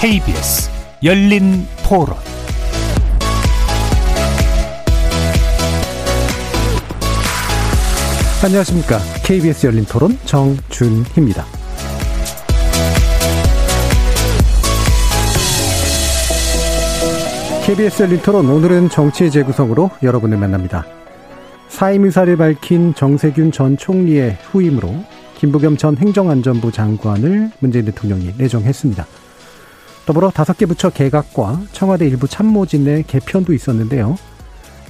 KBS 열린 토론 안녕하십니까. KBS 열린 토론 정준희입니다. KBS 열린 토론 오늘은 정치의 재구성으로 여러분을 만납니다. 사임 의사를 밝힌 정세균 전 총리의 후임으로 김부겸 전 행정안전부 장관을 문재인 대통령이 내정했습니다. 더불어 다섯 개 부처 개각과 청와대 일부 참모진의 개편도 있었는데요.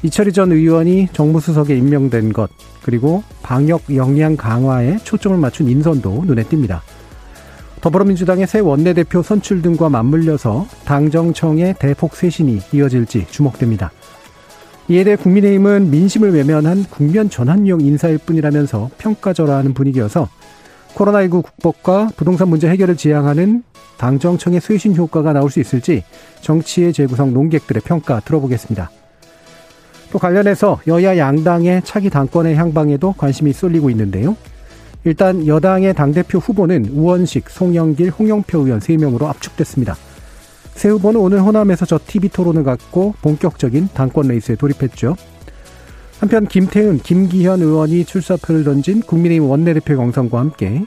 이철희 전 의원이 정무수석에 임명된 것, 그리고 방역 역량 강화에 초점을 맞춘 인선도 눈에 띕니다. 더불어민주당의 새 원내대표 선출 등과 맞물려서 당정청의 대폭 쇄신이 이어질지 주목됩니다. 이에 대해 국민의힘은 민심을 외면한 국면 전환용 인사일 뿐이라면서 평가절하하는 분위기여서 코로나19 국법과 부동산 문제 해결을 지향하는 당정청의 쇄신 효과가 나올 수 있을지 정치의 재구성 논객들의 평가 들어보겠습니다. 또 관련해서 여야 양당의 차기 당권의 향방에도 관심이 쏠리고 있는데요. 일단 여당의 당대표 후보는 우원식, 송영길, 홍영표 의원 3명으로 압축됐습니다. 새 후보는 오늘 호남에서 저 TV 토론을 갖고 본격적인 당권 레이스에 돌입했죠. 한편 김태훈, 김기현 의원이 출사표를 던진 국민의힘 원내대표 경선과 함께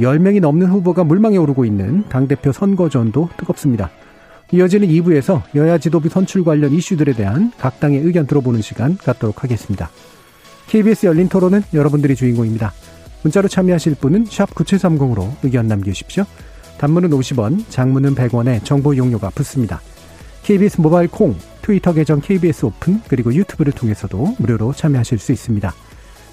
10명이 넘는 후보가 물망에 오르고 있는 당대표 선거전도 뜨겁습니다. 이어지는 2부에서 여야 지도부 선출 관련 이슈들에 대한 각 당의 의견 들어보는 시간 갖도록 하겠습니다. KBS 열린 토론은 여러분들이 주인공입니다. 문자로 참여하실 분은 9730으로 의견 남겨주십시오. 단문은 50원, 장문은 100원에 정보 용료가 붙습니다. KBS 모바일 콩, 트위터 계정 KBS 오픈, 그리고 유튜브를 통해서도 무료로 참여하실 수 있습니다.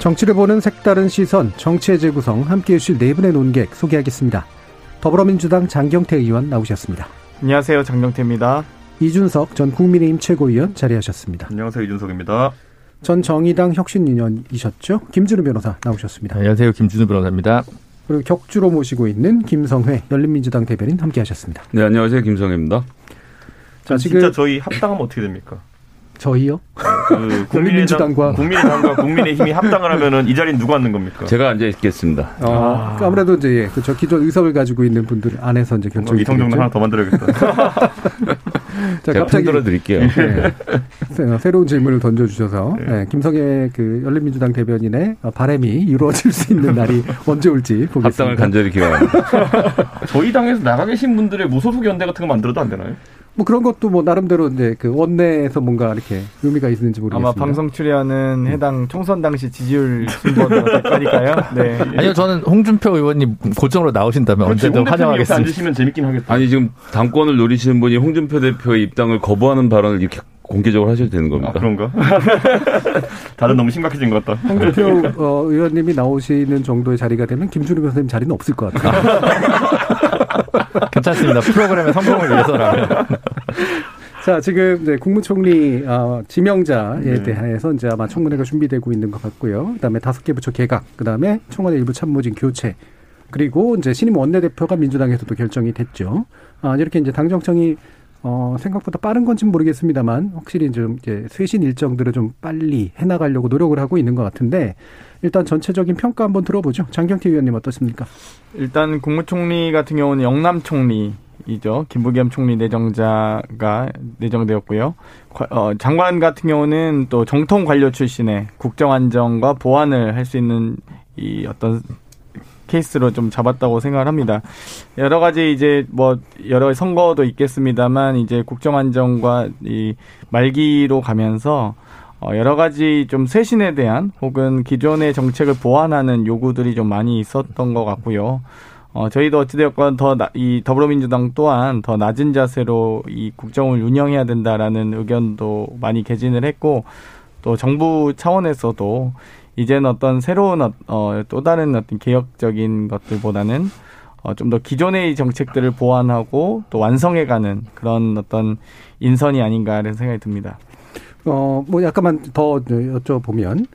정치를 보는 색다른 시선, 정치의 재구성, 함께 해 주실 네 분의 논객 소개하겠습니다. 더불어민주당 장경태 의원 나오셨습니다. 안녕하세요. 장경태입니다. 이준석 전 국민의힘 최고위원 자리하셨습니다. 안녕하세요. 이준석입니다. 전 정의당 혁신위원이셨죠? 김준우 변호사 나오셨습니다. 안녕하세요. 김준우 변호사입니다. 그리고 격주로 모시고 있는 김성회 열린민주당 대변인 함께하셨습니다. 네, 안녕하세요. 김성회입니다. 자, 지금 진짜 저희 합당하면 어떻게 됩니까? 저희요? 그 국민의당과 국민의당과 국민의힘이 합당을 하면은 이 자리는 누가 앉는 겁니까? 제가 앉아 있겠습니다. 어, 아. 그 아무래도 이제 예, 그저 기존 의석을 가지고 있는 분들 안에서 이제 결정이 이성정도 하나 더 만들어야겠다. 자, 갑자기 들어 드릴게요. 네. 새로운 질문을 던져 주셔서 네. 네, 김성애 그 열린민주당 대변인의 바람이 이루어질 수 있는 날이 언제 올지 보겠습니다. 합당을 간절히 기원합니다. 저희 당에서 나가 계신 분들의 무소속 연대 같은 거 만들어도 안 되나요? 뭐 그런 것도 뭐 나름대로 이제 그 원내에서 뭔가 이렇게 의미가 있는지 모르겠습니다. 아마 방송 출연은 해당 총선 당시 지지율 순번으로 될 거니까요. 네. 아니요, 저는 홍준표 의원님 고정으로 나오신다면 언제든 환영하겠습니다. 앉으시면 재밌긴 하겠다. 아니 지금 당권을 노리시는 분이 홍준표 대표의 입당을 거부하는 발언을 이렇게 공개적으로 하셔도 되는 겁니까? 아, 그런가? 다들 너무 심각해진 것 같다. 홍준표 어, 의원님이 나오시는 정도의 자리가 되면 김준우 변호사님 자리는 없을 것 같아요. 괜찮습니다. 프로그램의 성공을 위해서라면. 자, 지금 이제 국무총리 어, 지명자에 네. 대해서 이제 아마 청문회가 준비되고 있는 것 같고요. 그다음에 다섯 개 부처 개각, 그다음에 청와대 일부 참모진 교체, 그리고 이제 신임 원내대표가 민주당에서도 결정이 됐죠. 아, 이렇게 이제 당정청이 어, 생각보다 빠른 건지는 모르겠습니다만 확실히 좀 이제 쇄신 일정들을 좀 빨리 해나가려고 노력을 하고 있는 것 같은데 일단 전체적인 평가 한번 들어보죠. 장경태 위원님 어떻습니까? 일단 국무총리 같은 경우는 영남 총리이죠. 김부겸 총리 내정자가 내정되었고요. 어, 장관 같은 경우는 또 정통 관료 출신의 국정안정과 보안을 할 수 있는 이 어떤 케이스로 좀 잡았다고 생각을 합니다. 여러 가지 이제 뭐 여러 선거도 있겠습니다만 이제 국정 안정과 이 말기로 가면서 어 여러 가지 좀 쇄신에 대한 혹은 기존의 정책을 보완하는 요구들이 좀 많이 있었던 것 같고요. 어, 저희도 어찌되었건 더, 이 더불어민주당 또한 더 낮은 자세로 이 국정을 운영해야 된다라는 의견도 많이 개진을 했고, 또 정부 차원에서도 이제는 어떤 새로운 어, 또 다른 어떤 개혁적인 것들보다는 어, 좀 더 기존의 정책들을 보완하고 또 완성해가는 그런 어떤 인선이 아닌가 라는 생각이 듭니다. 어, 뭐 약간만 더 여쭤보면,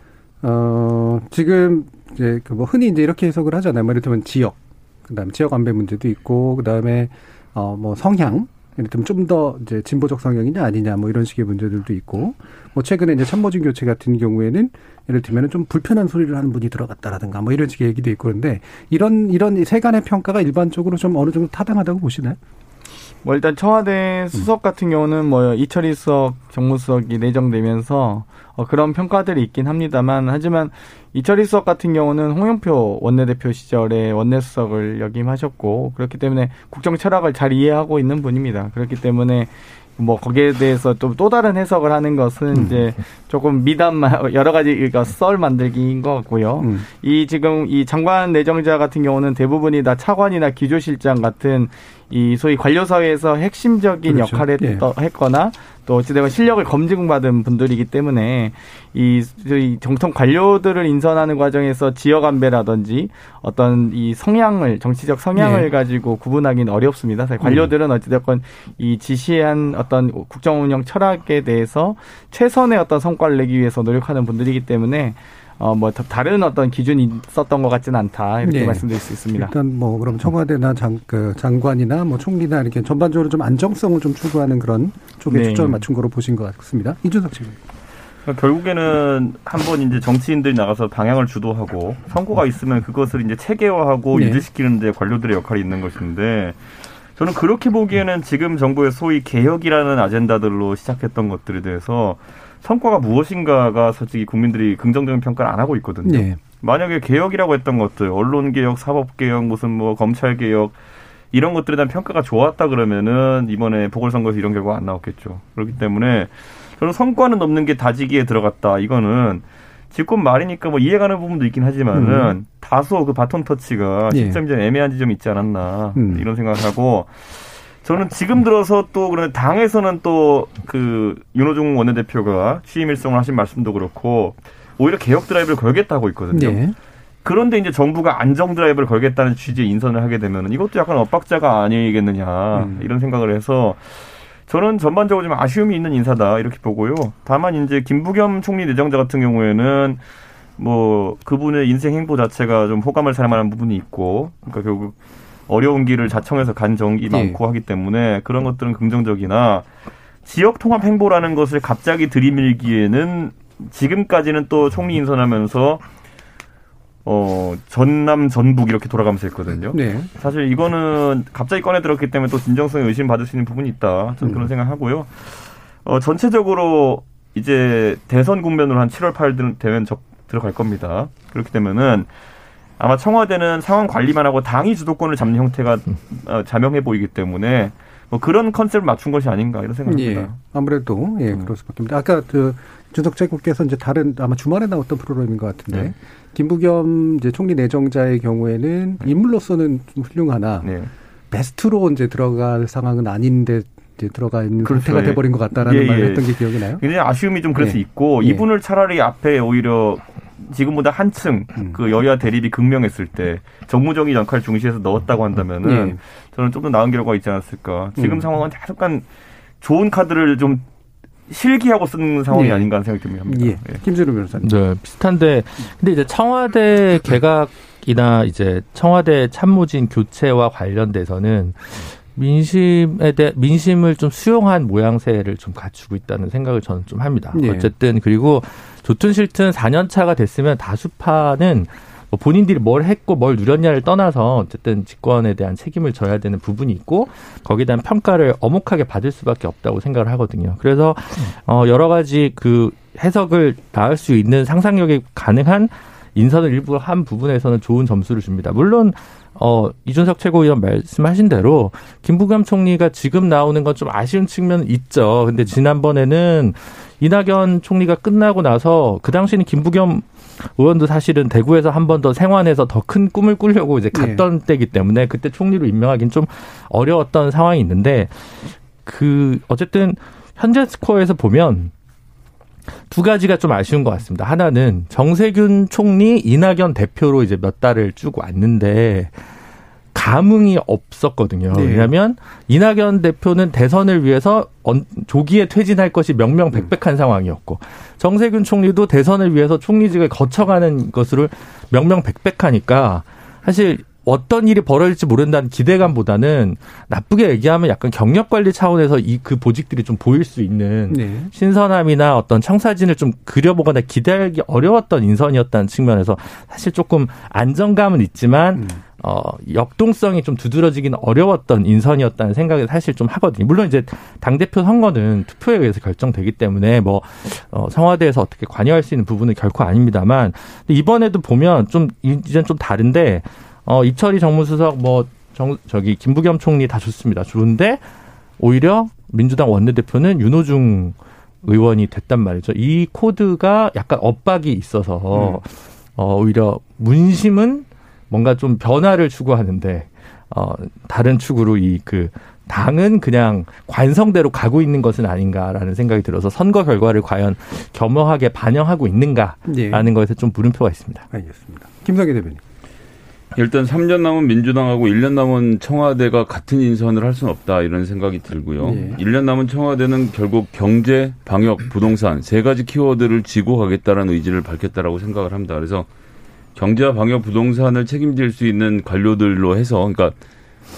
어, 지금 이제 그 뭐 흔히 이제 이렇게 해석을 하잖아요. 뭐 예를 들면 지역, 그 다음에 지역 안배 문제도 있고, 그 다음에 어, 뭐 성향, 예를 들면 좀 더 이제 진보적 성향이냐 아니냐 뭐 이런 식의 문제들도 있고 뭐 최근에 이제 참모진 교체 같은 경우에는 예를 들면은 좀 불편한 소리를 하는 분이 들어갔다라든가 뭐 이런 식의 얘기도 있고 그런데 이런 이런 세간의 평가가 일반적으로 좀 어느 정도 타당하다고 보시나요? 뭐 일단 청와대 수석 같은 경우는 뭐 이철희 수석 정무수석이 내정되면서 어 그런 평가들이 있긴 합니다만 하지만 이철희 수석 같은 경우는 홍영표 원내대표 시절에 원내수석을 역임하셨고 그렇기 때문에 국정 철학을 잘 이해하고 있는 분입니다. 그렇기 때문에 뭐 거기에 대해서 또또 다른 해석을 하는 것은 음. 이제 조금 미담 여러 가지 그러니까 썰 만들기인 것 같고요. 음. 이 지금 이 장관 내정자 같은 경우는 대부분이 다 차관이나 기조실장 같은 이 소위 관료 사회에서 핵심적인 그렇죠. 역할을 예. 했거나 또 어찌되건 실력을 검증받은 분들이기 때문에 이, 이 정통 관료들을 인선하는 과정에서 지역 안배라든지 어떤 이 성향을 정치적 성향을 네. 가지고 구분하기는 어렵습니다. 사실 관료들은 어찌됐건 이 지시한 어떤 국정 운영 철학에 대해서 최선의 어떤 성과를 내기 위해서 노력하는 분들이기 때문에 어, 뭐, 다른 어떤 기준이 있었던 것 같지는 않다. 이렇게 네. 말씀드릴 수 있습니다. 일단 뭐, 그럼 청와대나 장, 그 장관이나 뭐 총리나 이렇게 전반적으로 좀 안정성을 좀 추구하는 그런 쪽에 네. 초점을 맞춘 거로 보신 것 같습니다. 이준석 측은. 그러니까 결국에는 한번 이제 정치인들이 나가서 방향을 주도하고 선거가 있으면 그것을 이제 체계화하고 네. 유지시키는데 관료들의 역할이 있는 것인데 저는 그렇게 보기에는 지금 정부의 소위 개혁이라는 아젠다들로 시작했던 것들에 대해서 성과가 무엇인가가 솔직히 국민들이 긍정적인 평가를 안 하고 있거든요. 네. 만약에 개혁이라고 했던 것들, 언론 개혁, 사법 개혁, 무슨 뭐 검찰 개혁 이런 것들에 대한 평가가 좋았다 그러면은 이번에 보궐선거에서 이런 결과가 안 나왔겠죠. 그렇기 때문에 저는 성과는 없는 게 다지기에 들어갔다. 이거는 집권 말이니까 뭐 이해가는 부분도 있긴 하지만은 음. 다소 그 바톤 터치가 예. 시점이 좀 애매한 지점이 있지 않았나 음. 이런 생각을 하고 저는 지금 들어서 또 그런 당에서는 또 그 윤호중 원내대표가 취임 일성을 하신 말씀도 그렇고 오히려 개혁 드라이브를 걸겠다고 있거든요. 네. 그런데 이제 정부가 안정 드라이브를 걸겠다는 취지의 인선을 하게 되면 이것도 약간 엇박자가 아니겠느냐 음. 이런 생각을 해서 저는 전반적으로 좀 아쉬움이 있는 인사다 이렇게 보고요. 다만 이제 김부겸 총리 내정자 같은 경우에는 뭐 그분의 인생 행보 자체가 좀 호감을 살 만한 부분이 있고 그러니까 결국 어려운 길을 자청해서 간 적이 네. 많고 하기 때문에 그런 것들은 긍정적이나 지역 통합 행보라는 것을 갑자기 들이밀기에는 지금까지는 또 총리 인선하면서 어, 전남, 전북 이렇게 돌아가면서 했거든요. 네. 사실 이거는 갑자기 꺼내 들었기 때문에 또 진정성에 의심받을 수 있는 부분이 있다. 저는 음. 그런 생각 하고요. 어, 전체적으로 이제 대선 국면으로 한 7월 8일 되면 적, 들어갈 겁니다. 그렇게 되면은 아마 청와대는 상황 관리만 하고 당이 주도권을 잡는 형태가 어, 자명해 보이기 때문에 뭐 그런 컨셉을 맞춘 것이 아닌가 이런 생각입니다. 예, 아무래도 예 음. 그럴 수밖에 없니다 아까 그 준석 제국께서 이제 다른 아마 주말에 나왔던 프로그램인 것 같은데 네. 김부겸 이제 총리 내정자의 경우에는 네. 인물로서는 좀 훌륭하나 네. 베스트로 이제 들어갈 상황은 아닌데 이제 들어가 있는 그렇죠. 상태가 예. 돼버린 것 같다라는 예, 예. 말을 했던 게 기억이 나요. 굉장히 아쉬움이 좀 그래서 예. 있고 이분을 차라리 앞에 오히려 지금보다 한층 음. 그 여야 대립이 극명했을 때 정무적인 역할 중시해서 넣었다고 한다면은 네. 저는 좀 더 나은 결과가 있지 않았을까. 지금 음. 상황은 약간 좋은 카드를 좀 실기하고 쓰는 상황이 네. 아닌가 하는 생각이 듭니다. 예. 예. 김준우 변호사님. 네, 비슷한데 근데 이제 청와대 개각이나 이제 청와대 참모진 교체와 관련돼서는 민심에 대해 민심을 좀 수용한 모양새를 좀 갖추고 있다는 생각을 저는 좀 합니다. 네. 어쨌든 그리고 좋든 싫든 4년 차가 됐으면 다수파는 뭐 본인들이 뭘 했고 뭘 누렸냐를 떠나서 어쨌든 집권에 대한 책임을 져야 되는 부분이 있고 거기에 대한 평가를 어묵하게 받을 수밖에 없다고 생각을 하거든요. 그래서 어 여러 가지 그 해석을 낳을 수 있는 상상력이 가능한 인선을 일부 한 부분에서는 좋은 점수를 줍니다. 물론 어, 이준석 최고위원 말씀하신 대로 김부겸 총리가 지금 나오는 건 좀 아쉬운 측면은 있죠. 근데 지난번에는 이낙연 총리가 끝나고 나서 그 당시는 김부겸 의원도 사실은 대구에서 한 번 더 생환해서 더 큰 꿈을 꾸려고 이제 갔던 네. 때기 때문에 그때 총리로 임명하기는 좀 어려웠던 상황이 있는데 그 어쨌든 현재 스코어에서 보면 두 가지가 좀 아쉬운 것 같습니다. 하나는 정세균 총리, 이낙연 대표로 이제 몇 달을 쭉 왔는데 감흥이 없었거든요. 네. 왜냐하면 이낙연 대표는 대선을 위해서 조기에 퇴진할 것이 명명백백한 음. 상황이었고 정세균 총리도 대선을 위해서 총리직을 거쳐가는 것으로 명명백백하니까 사실 어떤 일이 벌어질지 모른다는 기대감보다는 나쁘게 얘기하면 약간 경력 관리 차원에서 이 그 보직들이 좀 보일 수 있는 네. 신선함이나 어떤 청사진을 좀 그려보거나 기대하기 어려웠던 인선이었다는 측면에서 사실 조금 안정감은 있지만 음. 어, 역동성이 좀 두드러지기는 어려웠던 인선이었다는 생각을 사실 좀 하거든요. 물론 이제 당대표 선거는 투표에 의해서 결정되기 때문에 뭐, 어, 청와대에서 어떻게 관여할 수 있는 부분은 결코 아닙니다만, 이번에도 보면 좀, 이제는 좀 다른데, 어, 이철희 정무수석 뭐, 정, 저기, 김부겸 총리 다 좋습니다. 좋은데, 오히려 민주당 원내대표는 윤호중 의원이 됐단 말이죠. 이 코드가 약간 엇박이 있어서, 음. 어, 오히려 문심은 뭔가 좀 변화를 추구하는데, 어, 다른 축으로 이 그, 당은 그냥 관성대로 가고 있는 것은 아닌가라는 생각이 들어서 선거 결과를 과연 겸허하게 반영하고 있는가라는 네. 것에 좀 물음표가 있습니다. 알겠습니다. 김성기 대변인. 일단 3년 남은 민주당하고 1년 남은 청와대가 같은 인선을 할 수는 없다 이런 생각이 들고요. 예. 1년 남은 청와대는 결국 경제, 방역, 부동산 세 가지 키워드를 쥐고 가겠다라는 의지를 밝혔다라고 생각을 합니다. 그래서 경제와 방역, 부동산을 책임질 수 있는 관료들로 해서 그러니까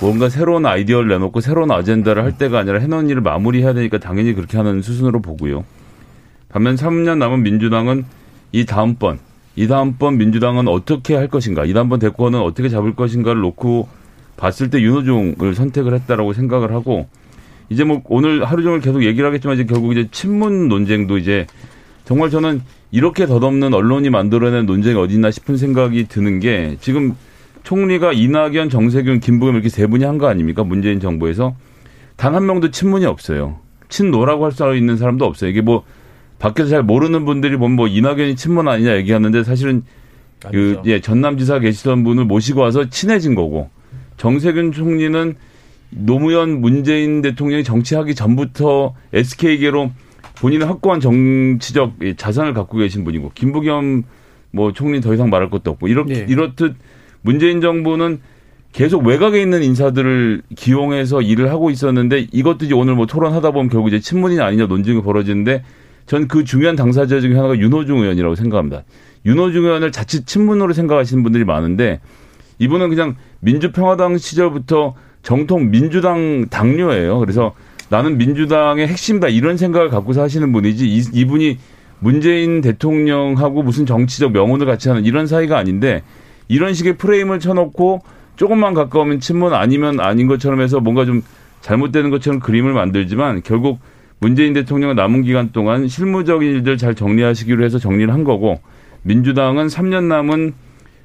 뭔가 새로운 아이디어를 내놓고 새로운 아젠다를 할 때가 아니라 해놓은 일을 마무리해야 되니까 당연히 그렇게 하는 수순으로 보고요. 반면 3년 남은 민주당은 이 다음번 이 다음번 민주당은 어떻게 할 것인가, 이 다음번 대권은 어떻게 잡을 것인가를 놓고 봤을 때 윤호중을 선택을 했다라고 생각을 하고 이제 뭐 오늘 하루 종일 계속 얘기를 하겠지만 이제 결국 이제 친문 논쟁도 이제 정말 저는 이렇게 덧없는 언론이 만들어낸 논쟁이 어디 있나 싶은 생각이 드는 게 지금 총리가 이낙연, 정세균, 김부겸 이렇게 세 분이 한 거 아닙니까? 문재인 정부에서 단 한 명도 친문이 없어요. 친노라고 할 수 있는 사람도 없어요. 이게 뭐 밖에서 잘 모르는 분들이 보면 뭐 이낙연이 친문 아니냐 얘기하는데 사실은 그, 예, 전남지사 계시던 분을 모시고 와서 친해진 거고 정세균 총리는 노무현 문재인 대통령이 정치하기 전부터 SK계로 본인은 확고한 정치적 자산을 갖고 계신 분이고 김부겸 뭐 총리 더 이상 말할 것도 없고 이렇게 네. 이렇듯 문재인 정부는 계속 외곽에 있는 인사들을 기용해서 일을 하고 있었는데 이것도 이제 오늘 뭐 토론하다 보면 결국 이제 친문이냐 아니냐 논쟁이 벌어지는데 전 그 중요한 당사자 중에 하나가 윤호중 의원이라고 생각합니다. 윤호중 의원을 자칫 친문으로 생각하시는 분들이 많은데 이분은 그냥 민주평화당 시절부터 정통 민주당 당뇨예요. 그래서 나는 민주당의 핵심이다 이런 생각을 갖고 사시는 분이지 이, 이분이 문재인 대통령하고 무슨 정치적 명운을 같이 하는 이런 사이가 아닌데 이런 식의 프레임을 쳐놓고 조금만 가까우면 친문 아니면 아닌 것처럼 해서 뭔가 좀 잘못되는 것처럼 그림을 만들지만 결국 문재인 대통령은 남은 기간 동안 실무적인 일들 잘 정리하시기로 해서 정리를 한 거고 민주당은 3년 남은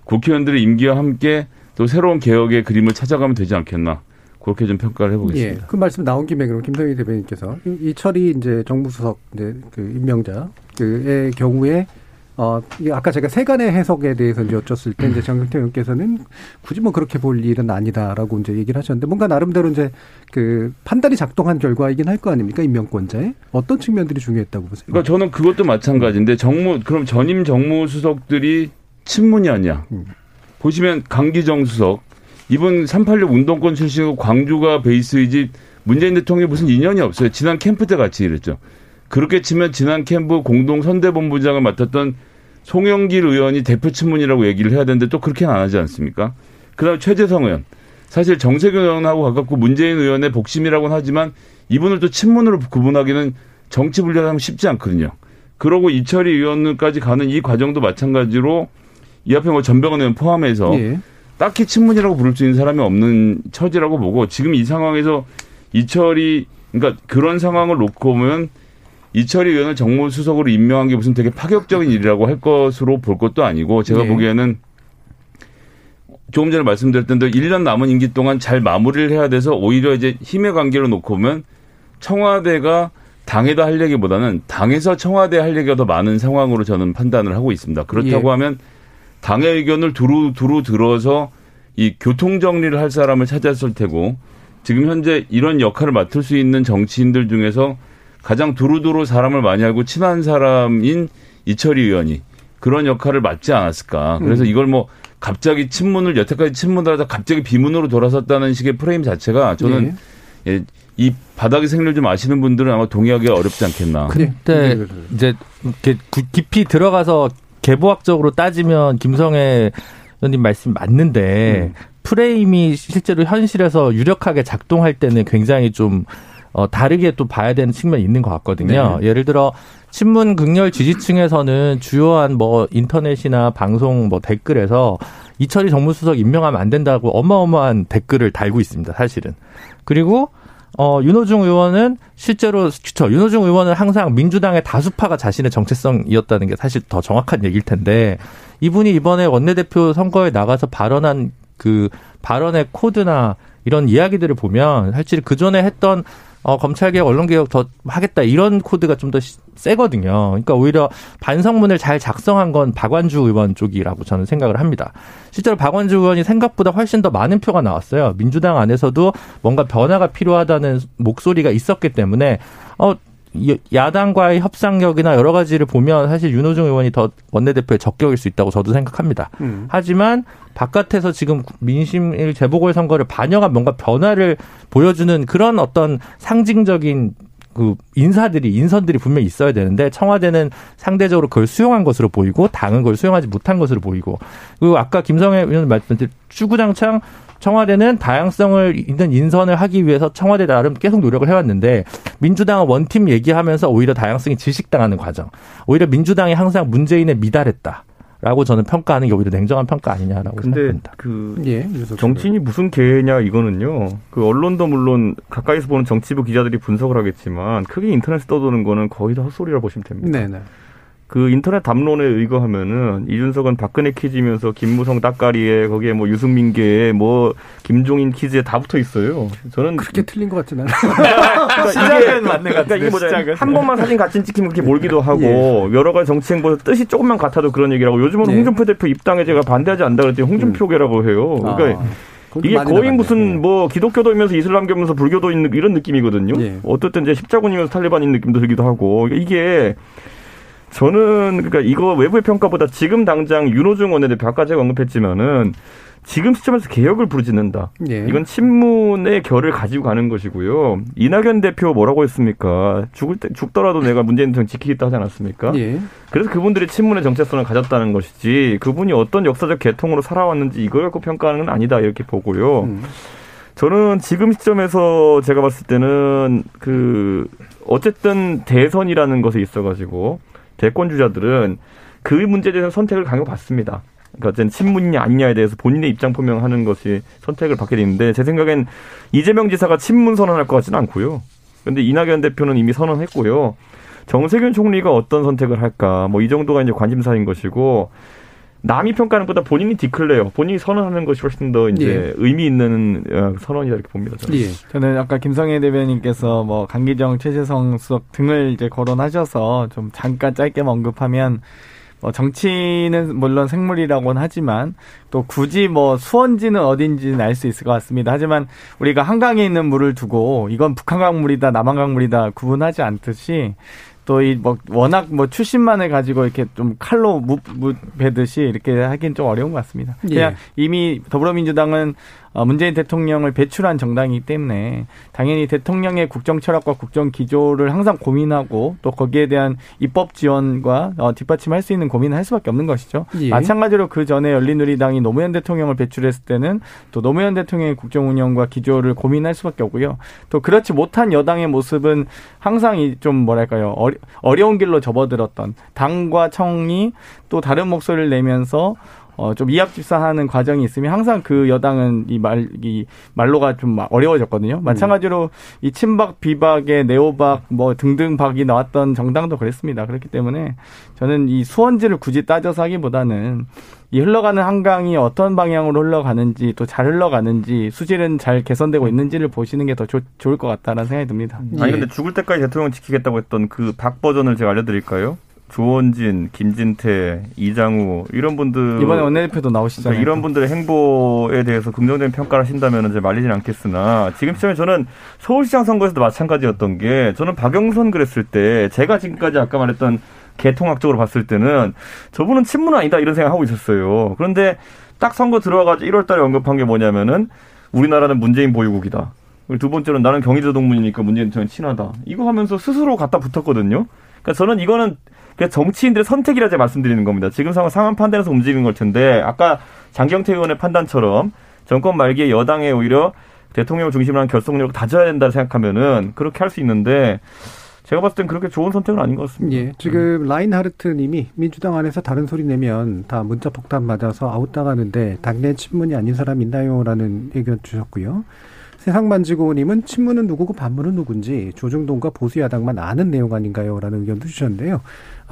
국회의원들의 임기와 함께 또 새로운 개혁의 그림을 찾아가면 되지 않겠나. 그렇게 좀 평가를 해보겠습니다. 예, 그 말씀 나온 김에 그럼 김성희 대변인께서 이철이 이제 정부 수석 이제 그 임명자 그의 경우에 어, 아까 제가 세간의 해석에 대해서 이제 여쭙을 때 이제 정경태 의원께서는 굳이 뭐 그렇게 볼 일은 아니다라고 이제 얘기를 하셨는데 뭔가 나름대로 이제 그 판단이 작동한 결과이긴 할 거 아닙니까? 임명권자의 어떤 측면들이 중요했다고 보세요? 그러니까 저는 그것도 마찬가지인데 정무, 그럼 전임 정무수석들이 친문이 아니야. 음. 보시면 강기정 수석, 이분 386 운동권 출신이고 광주가 베이스이지 문재인 대통령이 무슨 인연이 없어요. 지난 캠프 때 같이 일했죠. 그렇게 치면 지난 캠프 공동 선대본부장을 맡았던 송영길 의원이 대표 친문이라고 얘기를 해야 되는데 또 그렇게는 안 하지 않습니까? 그다음 최재성 의원. 사실 정세균 의원하고 가깝고 문재인 의원의 복심이라고는 하지만 이분을 또 친문으로 구분하기는 정치 분류하면 쉽지 않거든요. 그러고 이철희 의원까지 가는 이 과정도 마찬가지로 이 앞에 뭐 전병헌 의원 포함해서 예. 딱히 친문이라고 부를 수 있는 사람이 없는 처지라고 보고 지금 이 상황에서 이철이 그러니까 그런 상황을 놓고 보면 이철희 의원을 정무수석으로 임명한 게 무슨 되게 파격적인 일이라고 할 것으로 볼 것도 아니고 제가 네. 보기에는 조금 전에 말씀드렸던 대로 1년 남은 임기 동안 잘 마무리를 해야 돼서 오히려 이제 힘의 관계로 놓고 보면 청와대가 당에다 할 얘기보다는 당에서 청와대 할 얘기가 더 많은 상황으로 저는 판단을 하고 있습니다. 그렇다고 예. 하면 당의 의견을 두루 두루 들어서 이 교통 정리를 할 사람을 찾았을 테고 지금 현재 이런 역할을 맡을 수 있는 정치인들 중에서 가장 두루두루 사람을 많이 알고 친한 사람인 이철희 의원이 그런 역할을 맡지 않았을까. 그래서 음. 이걸 뭐 갑자기 친문을 여태까지 친문을 하다 갑자기 비문으로 돌아섰다는 식의 프레임 자체가 저는 네. 예, 이 바닥의 생리를 좀 아시는 분들은 아마 동의하기 어렵지 않겠나. 근데 네. 이제 이렇게 깊이 들어가서 개보학적으로 따지면 김성애 의원님 말씀 맞는데 음. 프레임이 실제로 현실에서 유력하게 작동할 때는 굉장히 좀 어, 다르게 또 봐야 되는 측면이 있는 것 같거든요. 네. 예를 들어 친문 극렬 지지층에서는 주요한 뭐 인터넷이나 방송 뭐 댓글에서 이철이 정무수석 임명하면 안 된다고 어마어마한 댓글을 달고 있습니다. 사실은. 그리고 어, 윤호중 의원은 실제로, 그쵸. 윤호중 의원은 항상 민주당의 다수파가 자신의 정체성이었다는 게 사실 더 정확한 얘기일 텐데, 이분이 이번에 원내대표 선거에 나가서 발언한 그 발언의 코드나 이런 이야기들을 보면 사실 그 전에 했던 어, 검찰개혁, 언론개혁 더 하겠다 이런 코드가 좀 더 세거든요. 그러니까 오히려 반성문을 잘 작성한 건 박완주 의원 쪽이라고 저는 생각을 합니다. 실제로 박완주 의원이 생각보다 훨씬 더 많은 표가 나왔어요. 민주당 안에서도 뭔가 변화가 필요하다는 목소리가 있었기 때문에 어 야당과의 협상력이나 여러 가지를 보면 사실 윤호중 의원이 더 원내대표의 적격일 수 있다고 저도 생각합니다. 음. 하지만 바깥에서 지금 민심일 재보궐 선거를 반영한 뭔가 변화를 보여주는 그런 어떤 상징적인 그 인사들이 인선들이 분명히 있어야 되는데 청와대는 상대적으로 그걸 수용한 것으로 보이고 당은 그걸 수용하지 못한 것으로 보이고 그리고 아까 김성애 의원 말씀드린 추구장창 청와대는 다양성을 있는 인선을 하기 위해서 청와대 나름 계속 노력을 해왔는데 민주당은 원팀 얘기하면서 오히려 다양성이 질식당하는 과정. 오히려 민주당이 항상 문재인에 미달했다. 라고 저는 평가하는 게 오히려 냉정한 평가 아니냐라고 근데 생각합니다. 그 예, 정치인이 무슨 개냐 이거는요. 그 언론도 물론 가까이서 보는 정치부 기자들이 분석을 하겠지만 크게 인터넷에 떠도는 거는 거의 다 헛소리라 보시면 됩니다. 네네. 그 인터넷 담론에 의거하면은 이준석은 박근혜 퀴즈면서 김무성 따까리에 거기에 뭐 유승민계에 뭐 김종인 퀴즈에 다 붙어 있어요. 저는 그렇게 틀린 것 같진 않아요. 그러니까 시작은 맞는 것 그러니까 뭐냐 한 번만 사진 같이 찍히면 그렇게 몰기도 하고 예. 여러 가지 정치 행보 뜻이 조금만 같아도 그런 얘기라고 요즘은 예. 홍준표 대표 입당에 제가 반대하지 않다 그랬더니 홍준표계라고 해요. 그러니까 아. 이게 거의 무슨 네. 뭐 기독교도이면서 이슬람교면서 불교도인 이런 느낌이거든요. 예. 어떻든 이제 십자군이면서 탈리반인 느낌도 들기도 하고 이게 저는 그러니까 이거 외부의 평가보다 지금 당장 윤호중 원내대표 아까 제가 언급했지만은 지금 시점에서 개혁을 부르짖는다. 예. 이건 친문의 결을 가지고 가는 것이고요. 이낙연 대표 뭐라고 했습니까? 죽을 때 죽더라도 내가 문재인 대통령 지키겠다 하지 않았습니까? 예. 그래서 그분들이 친문의 정체성을 가졌다는 것이지 그분이 어떤 역사적 계통으로 살아왔는지 이걸 갖고 평가하는 건 아니다 이렇게 보고요. 음. 저는 지금 시점에서 제가 봤을 때는 그 어쨌든 대선이라는 것에 있어가지고 대권 주자들은 그 문제에 대해서 선택을 강요받습니다. 그러니까 어쨌든 친문이냐 아니냐에 대해서 본인의 입장 표명하는 것이 선택을 받게 되는데 제 생각엔 이재명 지사가 친문 선언할 것 같지는 않고요. 근데 이낙연 대표는 이미 선언했고요. 정세균 총리가 어떤 선택을 할까 뭐 이 정도가 이제 관심사인 것이고 남이 평가하는 것보다 본인이 디클레어, 본인이 선언하는 것이 훨씬 더 이제 예. 의미 있는 어, 선언이다 이렇게 봅니다. 저는. 예. 저는 아까 김성애 대변인께서 뭐 강기정, 최재성 수석 등을 이제 거론하셔서 좀 잠깐 짧게 언급하면 뭐 정치는 물론 생물이라고는 하지만 또 굳이 뭐 수원지는 어딘지는 알 수 있을 것 같습니다. 하지만 우리가 한강에 있는 물을 두고 이건 북한강 물이다, 남한강 물이다 구분하지 않듯이 또이뭐 워낙 뭐 출신만을 가지고 이렇게 좀 칼로 무, 무 베듯이 이렇게 하긴 좀 어려운 것 같습니다. 그냥 예. 이미 더불어민주당은 어, 문재인 대통령을 배출한 정당이기 때문에 당연히 대통령의 국정 철학과 국정 기조를 항상 고민하고 또 거기에 대한 입법 지원과 어, 뒷받침할 수 있는 고민을 할 수밖에 없는 것이죠. 예. 마찬가지로 그 전에 열린우리당이 노무현 대통령을 배출했을 때는 또 노무현 대통령의 국정 운영과 기조를 고민할 수밖에 없고요. 또 그렇지 못한 여당의 모습은 항상 좀 뭐랄까요 어려, 어려운 길로 접어들었던 당과 청이 또 다른 목소리를 내면서 어, 좀 이합집산하는 과정이 있으면 항상 그 여당은 이 말, 이 말로가 좀 어려워졌거든요. 음. 마찬가지로 이 친박, 비박의 네오박 뭐 등등 박이 나왔던 정당도 그랬습니다. 그렇기 때문에 저는 이 수원지를 굳이 따져서 하기보다는 이 흘러가는 한강이 어떤 방향으로 흘러가는지 또 잘 흘러가는지 수질은 잘 개선되고 있는지를 보시는 게 더 좋을 것 같다라는 생각이 듭니다. 아니 근데 죽을 때까지 대통령 지키겠다고 했던 그 박 버전을 제가 알려드릴까요? 조원진, 김진태, 이장우 이런 분들 이번에 원내대표도 나오시잖아요. 그러니까 이런 분들의 행보에 대해서 긍정적인 평가를 하신다면 이제 말리진 않겠으나 지금 시점에 저는 서울시장 선거에서도 마찬가지였던 게 저는 박영선 그랬을 때 제가 지금까지 아까 말했던 개통학적으로 봤을 때는 저분은 친문 아니다 이런 생각하고 있었어요. 그런데 딱 선거 들어와가지고 1월 달에 언급한 게 뭐냐면은 우리나라는 문재인 보유국이다. 두 번째로는 나는 경희대 동문이니까 문재인 대통령 친하다. 이거 하면서 스스로 갖다 붙었거든요. 그러니까 저는 이거는 그냥 정치인들의 선택이라 제가 말씀드리는 겁니다. 지금 상황 상황 판단에서 움직이는 걸 텐데 아까 장경태 의원의 판단처럼 정권 말기에 여당에 오히려 대통령을 중심으로 한 결속력을 다져야 된다 생각하면은 그렇게 할 수 있는데 제가 봤을 땐 그렇게 좋은 선택은 아닌 것 같습니다. 예, 지금 라인하르트 님이 민주당 안에서 다른 소리 내면 다 문자 폭탄 맞아서 아웃당하는데 당내 친문이 아닌 사람 있나요? 라는 의견 주셨고요. 세상 만지고 님은 친문은 누구고 반문은 누군지 조중동과 보수 야당만 아는 내용 아닌가요? 라는 의견도 주셨는데요.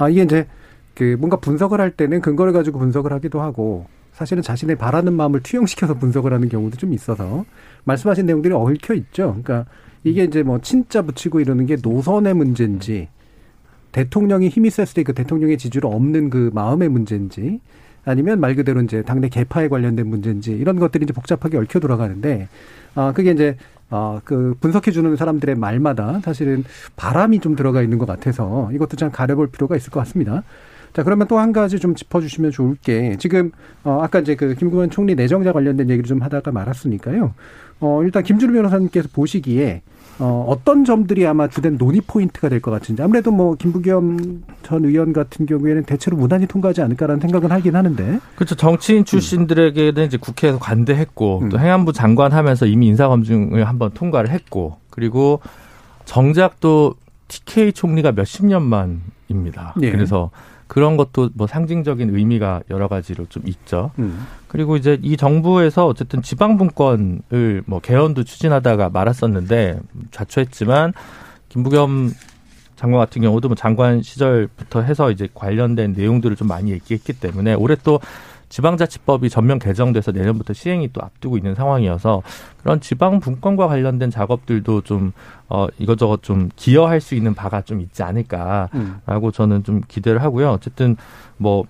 아, 이게 이제 그 뭔가 분석을 할 때는 근거를 가지고 분석을 하기도 하고 사실은 자신의 바라는 마음을 투영시켜서 분석을 하는 경우도 좀 있어서 말씀하신 내용들이 얽혀 있죠. 그러니까 이게 이제 뭐 친자 붙이고 이러는 게 노선의 문제인지 대통령이 힘이 셌을 때 그 대통령의 지지를 없는 그 마음의 문제인지 아니면 말 그대로 이제 당내 개파에 관련된 문제인지 이런 것들이 이제 복잡하게 얽혀 돌아가는데 아 그게 이제 아그 분석해 주는 사람들의 말마다 사실은 바람이 좀 들어가 있는 것 같아서 이것도 좀 가려볼 필요가 있을 것 같습니다. 자, 그러면 또 한 가지 좀 짚어주시면 좋을 게, 지금, 어, 아까 이제 그 김구현 총리 내정자 관련된 얘기를 좀 하다가 말았으니까요. 어, 일단 김준우 변호사님께서 보시기에, 어, 어떤 점들이 아마 주된 논의 포인트가 될 것 같은지 아무래도 뭐 김부겸 전 의원 같은 경우에는 대체로 무난히 통과하지 않을까라는 생각은 하긴 하는데 그렇죠 정치인 출신들에게는 이제 국회에서 관대했고 음. 또 행안부 장관 하면서 이미 인사검증을 한번 통과를 했고 그리고 정작 또 TK 총리가 몇십 년 만입니다. 네. 그래서 그런 것도 뭐 상징적인 의미가 여러 가지로 좀 있죠. 음. 그리고 이제 이 정부에서 어쨌든 지방 분권을 뭐 개헌도 추진하다가 말았었는데 자초했지만 김부겸 장관 같은 경우도 뭐 장관 시절부터 해서 이제 관련된 내용들을 좀 많이 얘기했기 때문에 올해 또 지방자치법이 전면 개정돼서 내년부터 시행이 또 앞두고 있는 상황이어서 그런 지방 분권과 관련된 작업들도 좀 어, 이것저것 좀 기여할 수 있는 바가 좀 있지 않을까라고 음. 저는 좀 기대를 하고요. 어쨌든 뭐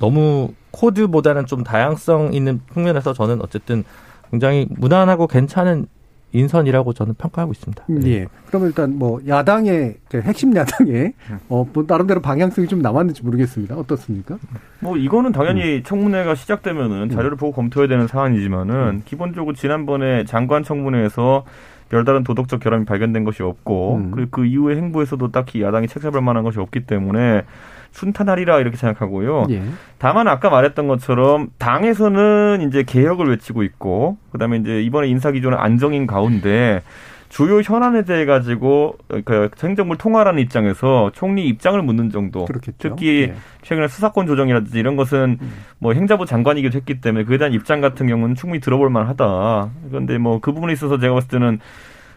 너무 코드보다는 좀 다양성 있는 측면에서 저는 어쨌든 굉장히 무난하고 괜찮은 인선이라고 저는 평가하고 있습니다. 네. 예. 그럼 일단 뭐 야당의 핵심 야당의 어, 뭐 나름대로 방향성이 좀 남았는지 모르겠습니다. 어떻습니까? 뭐 이거는 당연히 음. 청문회가 시작되면은 자료를 보고 검토해야 되는 사안이지만은 음. 기본적으로 지난번에 장관 청문회에서 별다른 도덕적 결함이 발견된 것이 없고 음. 그리고 그 이후의 행보에서도 딱히 야당이 책잡을 만한 것이 없기 때문에 순탄하리라 이렇게 생각하고요. 예. 다만 아까 말했던 것처럼 당에서는 이제 개혁을 외치고 있고 그다음에 이제 이번에 인사 기조는 안정인 가운데 주요 현안에 대해 가지고 그 행정부를 통화하는 입장에서 총리 입장을 묻는 정도. 그렇겠죠. 특히 예. 최근에 수사권 조정이라든지 이런 것은 음. 뭐 행자부 장관이기도 했기 때문에 그에 대한 입장 같은 경우는 충분히 들어볼 만하다. 그런데 뭐 그 부분에 있어서 제가 봤을 때는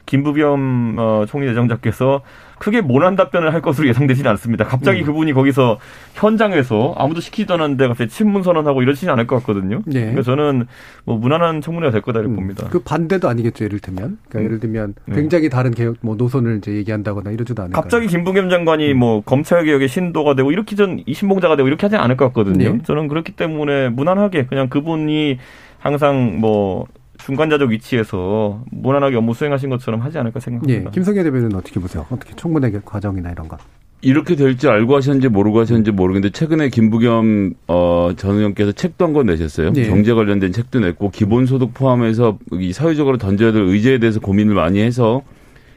김부겸 어, 총리 내정자께서 크게 모난 답변을 할 것으로 예상되지는 않습니다. 갑자기 음. 그분이 거기서 현장에서 아무도 시키지도 않았는데 갑자기 친문 선언하고 이러지는 않을 것 같거든요. 네. 그래서 저는 뭐 무난한 청문회가 될 거다 이렇게 음. 봅니다. 그 반대도 아니겠죠. 예를 들면 그러니까 음. 예를 들면 네. 굉장히 다른 개혁 뭐 노선을 이제 얘기한다거나 이러지도 않을 갑자기 김부겸 장관이 음. 뭐 검찰 개혁의 신도가 되고 이렇게 전 이신봉자가 되고 이렇게 하지 않을 것 같거든요. 네. 저는 그렇기 때문에 무난하게 그냥 그분이 항상 뭐 중간자적 위치에서 무난하게 업무 수행하신 것처럼 하지 않을까 생각합니다. 예, 김성애 대변인은 어떻게 보세요? 어떻게 청문회 과정이나 이런 거? 이렇게 될지 알고 하셨는지 모르고 하셨는지 모르겠는데 최근에 김부겸 어, 전 의원께서 책도 한 권 내셨어요. 네. 경제 관련된 책도 냈고 기본소득 포함해서 이 사회적으로 던져야 될 의제에 대해서 고민을 많이 해서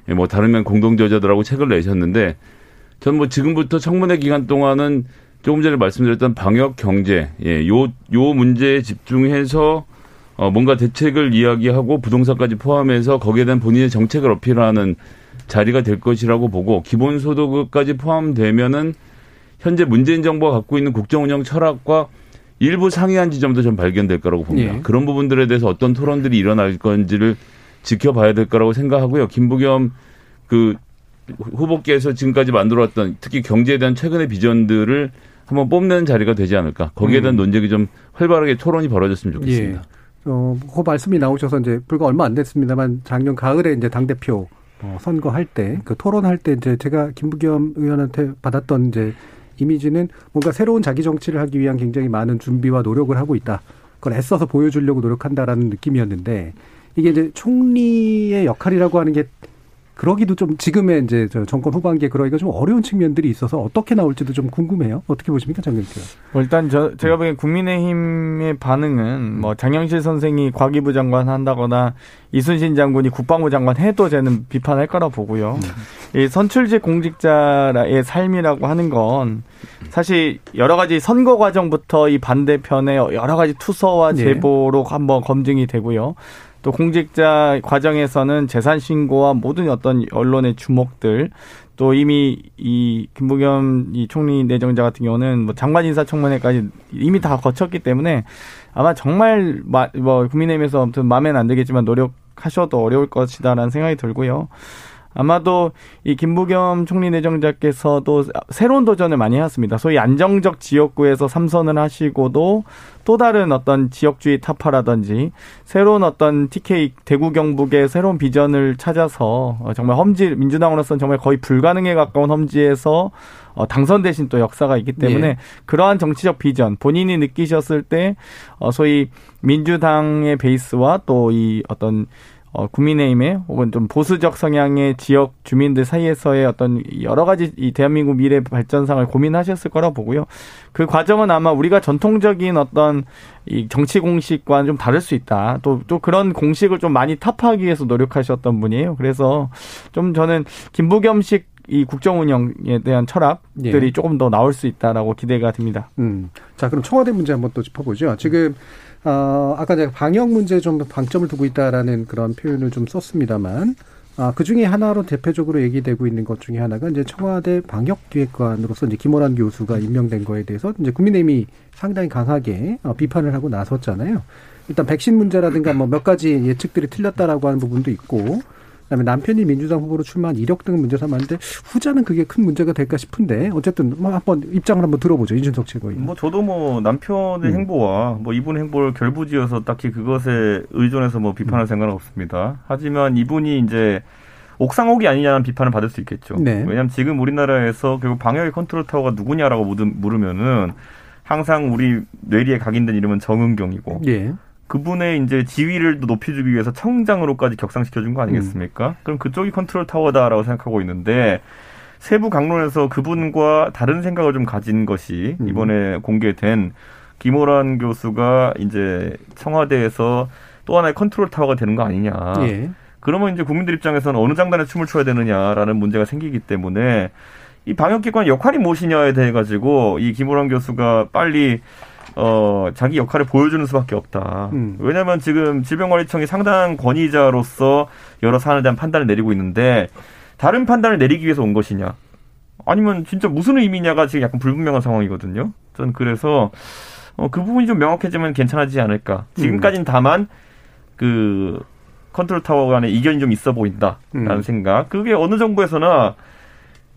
예, 뭐 다르면 공동 저자들하고 책을 내셨는데 전 뭐 지금부터 청문회 기간 동안은 조금 전에 말씀드렸던 방역 경제 예, 요, 요 문제에 집중해서 어, 뭔가 대책을 이야기하고 부동산까지 포함해서 거기에 대한 본인의 정책을 어필하는 자리가 될 것이라고 보고 기본소득까지 포함되면은 현재 문재인 정부가 갖고 있는 국정운영 철학과 일부 상이한 지점도 좀 발견될 거라고 봅니다. 예. 그런 부분들에 대해서 어떤 토론들이 일어날 건지를 지켜봐야 될 거라고 생각하고요. 김부겸 그 후보께서 지금까지 만들어왔던 특히 경제에 대한 최근의 비전들을 한번 뽐내는 자리가 되지 않을까. 거기에 대한 음. 논쟁이 좀 활발하게 토론이 벌어졌으면 좋겠습니다. 예. 어, 그 말씀이 나오셔서 이제 불과 얼마 안 됐습니다만 작년 가을에 이제 당 대표 어, 선거할 때, 그 토론할 때 이제 제가 김부겸 의원한테 받았던 이제 이미지는 뭔가 새로운 자기 정치를 하기 위한 굉장히 많은 준비와 노력을 하고 있다. 그걸 애써서 보여주려고 노력한다라는 느낌이었는데 이게 이제 총리의 역할이라고 하는 게 그러기도 좀 지금의 이제 저 정권 후반기에 그러기가 좀 어려운 측면들이 있어서 어떻게 나올지도 좀 궁금해요. 어떻게 보십니까, 장경태? 뭐 일단 저 제가 보기엔 국민의힘의 반응은 뭐 장영실 선생이 과기부 장관 한다거나 이순신 장군이 국방부 장관 해도 저는 비판할 거라 보고요. 음. 이 선출직 공직자의 삶이라고 하는 건 사실 여러 가지 선거 과정부터 이 반대편의 여러 가지 투서와 네. 제보로 네. 한번 검증이 되고요. 또 공직자 과정에서는 재산 신고와 모든 어떤 언론의 주목들 또 이미 이 김부겸 이 총리 내정자 같은 경우는 뭐 장관 인사청문회까지 이미 다 거쳤기 때문에 아마 정말 뭐 국민의힘에서 아무튼 마음에는 안 들겠지만 노력하셔도 어려울 것이다라는 생각이 들고요. 아마도 이 김부겸 총리 내정자께서도 새로운 도전을 많이 해왔습니다. 소위 안정적 지역구에서 삼선을 하시고도 또 다른 어떤 지역주의 타파라든지 새로운 어떤 TK 대구 경북의 새로운 비전을 찾아서 정말 험지 민주당으로서는 정말 거의 불가능에 가까운 험지에서 어, 당선되신 또 역사가 있기 때문에 예. 그러한 정치적 비전 본인이 느끼셨을 때 어, 소위 민주당의 베이스와 또 이 어떤 어, 국민의힘의 혹은 좀 보수적 성향의 지역 주민들 사이에서의 어떤 여러 가지 이 대한민국 미래 발전상을 고민하셨을 거라 보고요. 그 과정은 아마 우리가 전통적인 어떤 이 정치 공식과는 좀 다를 수 있다. 또, 또 그런 공식을 좀 많이 타파하기 위해서 노력하셨던 분이에요. 그래서 좀 저는 김부겸식 이 국정 운영에 대한 철학들이 예. 조금 더 나올 수 있다라고 기대가 됩니다. 음. 자, 그럼 청와대 문제 한번 또 짚어보죠. 지금 음. 어, 아까 제가 방역 문제에 좀 방점을 두고 있다라는 그런 표현을 좀 썼습니다만, 아, 그 중에 하나로 대표적으로 얘기되고 있는 것 중에 하나가 이제 청와대 방역기획관으로서 이제 김호란 교수가 임명된 거에 대해서 이제 국민의힘이 상당히 강하게 어, 비판을 하고 나섰잖아요. 일단 백신 문제라든가 뭐 몇 가지 예측들이 틀렸다라고 하는 부분도 있고, 그다음에 남편이 민주당 후보로 출마한 이력 등을 문제 삼았는데 후자는 그게 큰 문제가 될까 싶은데 어쨌든 뭐 한번 입장을 한번 들어보죠 이준석 최고위원. 뭐 저도 뭐 남편의 음. 행보와 뭐 이분 행보를 결부지어서 딱히 그것에 의존해서 뭐 비판할 음. 생각은 없습니다. 하지만 이분이 이제 옥상옥이 아니냐는 비판을 받을 수 있겠죠. 네. 왜냐하면 지금 우리나라에서 결국 방역의 컨트롤 타워가 누구냐라고 물으면은 항상 우리 뇌리에 각인된 이름은 정은경이고. 예. 그분의 이제 지위를 높여주기 위해서 청장으로까지 격상시켜준 거 아니겠습니까? 음. 그럼 그쪽이 컨트롤 타워다라고 생각하고 있는데 세부 강론에서 그분과 다른 생각을 좀 가진 것이 음. 이번에 공개된 김호란 교수가 이제 청와대에서 또 하나의 컨트롤 타워가 되는 거 아니냐. 예. 그러면 이제 국민들 입장에서는 어느 장단에 춤을 춰야 되느냐라는 문제가 생기기 때문에 이 방역기관 역할이 무엇이냐에 대해 가지고 이 김호란 교수가 빨리 어, 자기 역할을 보여주는 수밖에 없다. 음. 왜냐하면 지금 질병관리청이 상당한 권위자로서 여러 사안에 대한 판단을 내리고 있는데 다른 판단을 내리기 위해서 온 것이냐? 아니면 진짜 무슨 의미냐가 지금 약간 불분명한 상황이거든요. 저는 그래서 어, 그 부분이 좀 명확해지면 괜찮아지지 않을까. 지금까지는 다만 그 컨트롤 타워 간에 이견이 좀 있어 보인다라는 음. 생각. 그게 어느 정부에서나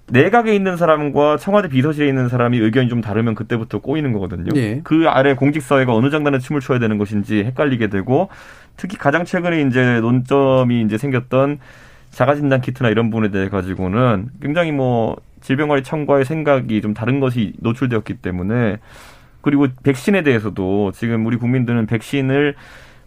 내각에 있는 사람과 청와대 비서실에 있는 사람이 의견이 좀 다르면 그때부터 꼬이는 거거든요. 예. 그 아래 공직사회가 어느 장단에 춤을 춰야 되는 것인지 헷갈리게 되고 특히 가장 최근에 이제 논점이 이제 생겼던 자가진단 키트나 이런 부분에 대해 가지고는 굉장히 뭐 질병관리청과의 생각이 좀 다른 것이 노출되었기 때문에 그리고 백신에 대해서도 지금 우리 국민들은 백신을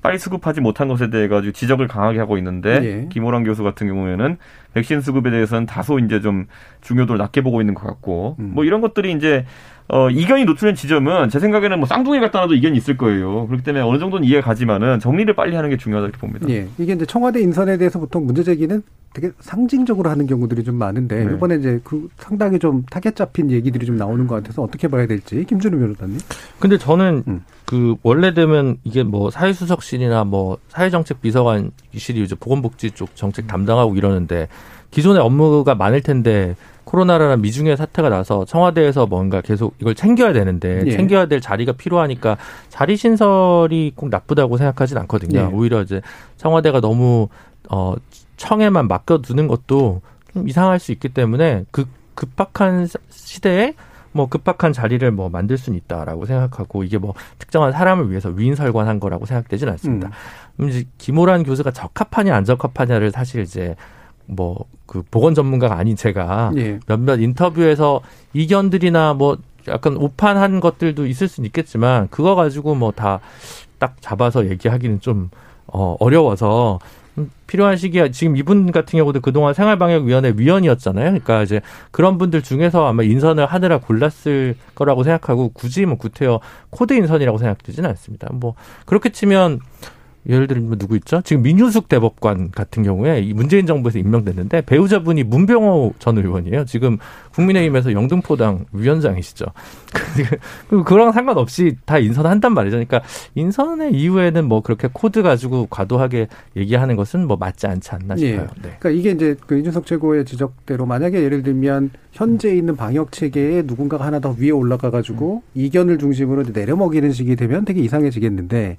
빨리 수급하지 못한 것에 대해 가지고 지적을 강하게 하고 있는데 예. 김호랑 교수 같은 경우에는 백신 수급에 대해서는 다소 이제 좀 중요도를 낮게 보고 있는 것 같고 음. 뭐 이런 것들이 이제 어, 이견이 노출된 지점은 제 생각에는 뭐 쌍둥이 갖다 놔도 이견이 있을 거예요. 그렇기 때문에 어느 정도는 이해가 가지만은 정리를 빨리 하는 게 중요하다 이렇게 봅니다. 예. 이게 이제 청와대 인선에 대해서 보통 문제 제기는 되게 상징적으로 하는 경우들이 좀 많은데 네. 이번에 이제 그 상당히 좀 타겟 잡힌 얘기들이 좀 나오는 것 같아서 어떻게 봐야 될지 김준우 변호사님. 근데 저는 음. 그 원래 되면 이게 뭐 사회수석실이나 뭐 사회정책 비서관실이 이제 보건복지 쪽 정책 담당하고 이러는데 기존의 업무가 많을 텐데 코로나라는 미증유의 사태가 나서 청와대에서 뭔가 계속 이걸 챙겨야 되는데 예. 챙겨야 될 자리가 필요하니까 자리 신설이 꼭 나쁘다고 생각하진 않거든요. 예. 오히려 이제 청와대가 너무 어 청에만 맡겨두는 것도 좀 이상할 수 있기 때문에 그 급박한 시대에 뭐 급박한 자리를 뭐 만들 수는 있다라고 생각하고 이게 뭐 특정한 사람을 위해서 위인설관한 거라고 생각되지는 않습니다. 음. 이제 김호란 교수가 적합하냐 안 적합하냐를 사실 이제 뭐 그 보건 전문가가 아닌 제가 예. 몇몇 인터뷰에서 이견들이나 뭐 약간 오판한 것들도 있을 수는 있겠지만 그거 가지고 뭐 다 딱 잡아서 얘기하기는 좀 어, 어려워서 필요한 시기에 지금 이분 같은 경우도 그동안 생활방역위원회 위원이었잖아요. 그러니까 이제 그런 분들 중에서 아마 인선을 하느라 골랐을 거라고 생각하고 굳이 뭐 구태여 코드 인선이라고 생각되지는 않습니다. 뭐 그렇게 치면 예를 들면 누구 있죠? 지금 민유숙 대법관 같은 경우에 이 문재인 정부에서 임명됐는데 배우자분이 문병호 전 의원이에요. 지금 국민의힘에서 영등포당 위원장이시죠. 그거랑 상관없이 다 인선한단 말이죠. 그러니까 인선의 이후에는 뭐 그렇게 코드 가지고 과도하게 얘기하는 것은 뭐 맞지 않지 않나 싶어요. 예. 네. 그러니까 이게 이제 그 이준석 최고의 지적대로 만약에 예를 들면 현재 있는 방역 체계에 누군가가 하나 더 위에 올라가 가지고 음. 이견을 중심으로 내려먹이는 식이 되면 되게 이상해지겠는데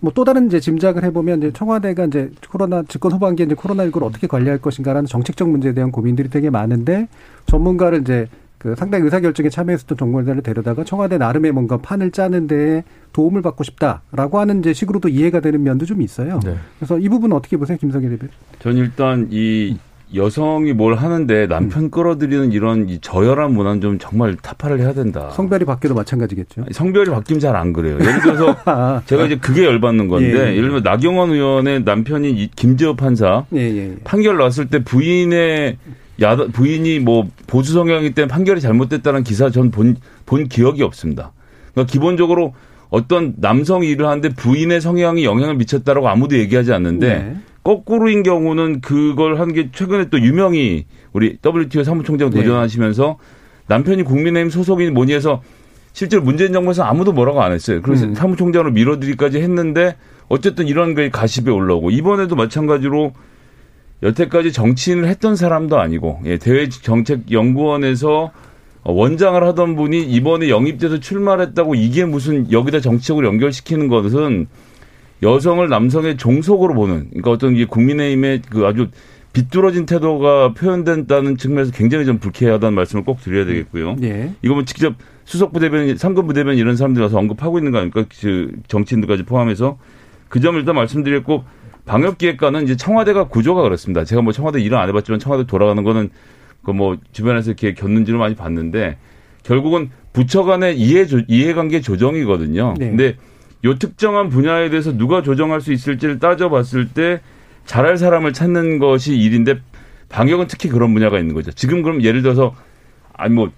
뭐 또 다른 이제 짐작을 해보면 이제 청와대가 이제 코로나 집권 후반기에 이제 코로나19를 어떻게 관리할 것인가라는 정책적 문제에 대한 고민들이 되게 많은데 전문가를 이제 그 상당히 의사결정에 참여했었던 전문가를 데려다가 청와대 나름의 뭔가 판을 짜는데 도움을 받고 싶다라고 하는 이제 식으로도 이해가 되는 면도 좀 있어요. 네. 그래서 이 부분은 어떻게 보세요, 김성일 대표? 전 일단 이 여성이 뭘 하는데 남편 음. 끌어들이는 이런 이 저열한 문화는 좀 정말 타파를 해야 된다. 성별이 바뀌어도 마찬가지겠죠. 성별이 바뀌면 잘 안 그래요. 예를 들어서 아. 제가 이제 그게 열받는 건데 예, 예. 예를 들면 나경원 의원의 남편인 김재호 판사 예, 예, 예, 판결 났을 때 부인의 야 부인이 뭐 보수 성향이기 때문에 판결이 잘못됐다는 기사 전 본 본 기억이 없습니다. 그러니까 기본적으로 어떤 남성이 일을 하는데 부인의 성향이 영향을 미쳤다라고 아무도 얘기하지 않는데 네. 거꾸로인 경우는 그걸 한 게 최근에 또 유명히 우리 WTO 사무총장 네. 도전하시면서 남편이 국민의힘 소속인 뭐니 해서 실제로 문재인 정부에서 아무도 뭐라고 안 했어요. 그래서 음. 사무총장으로 밀어드리기까지 했는데 어쨌든 이런 게 가십에 올라오고 이번에도 마찬가지로 여태까지 정치인을 했던 사람도 아니고 예, 대외정책연구원에서 원장을 하던 분이 이번에 영입돼서 출마를 했다고 이게 무슨 여기다 정치적으로 연결시키는 것은 여성을 남성의 종속으로 보는 그러니까 어떤 이 국민의힘의 그 아주 비뚤어진 태도가 표현된다는 측면에서 굉장히 좀 불쾌하다는 말씀을 꼭 드려야 되겠고요. 예. 이거 뭐 직접 수석 부대변인, 상급 부대변인 이런 사람들이 와서 언급하고 있는 거 아닙니까? 그 정치인들까지 포함해서 그 점을 일단 말씀드렸고 방역기획관은 이제 청와대가 구조가 그렇습니다. 제가 뭐 청와대 일은 안 해봤지만 청와대 돌아가는 거는 그 뭐 주변에서 이렇게 겪는지를 많이 봤는데 결국은 부처 간의 이해 이해관계 조정이거든요. 네. 근데 요 특정한 분야에 대해서 누가 조정할 수 있을지를 따져봤을 때 잘할 사람을 찾는 것이 일인데 방역은 특히 그런 분야가 있는 거죠. 지금 그럼 예를 들어서 아니 뭐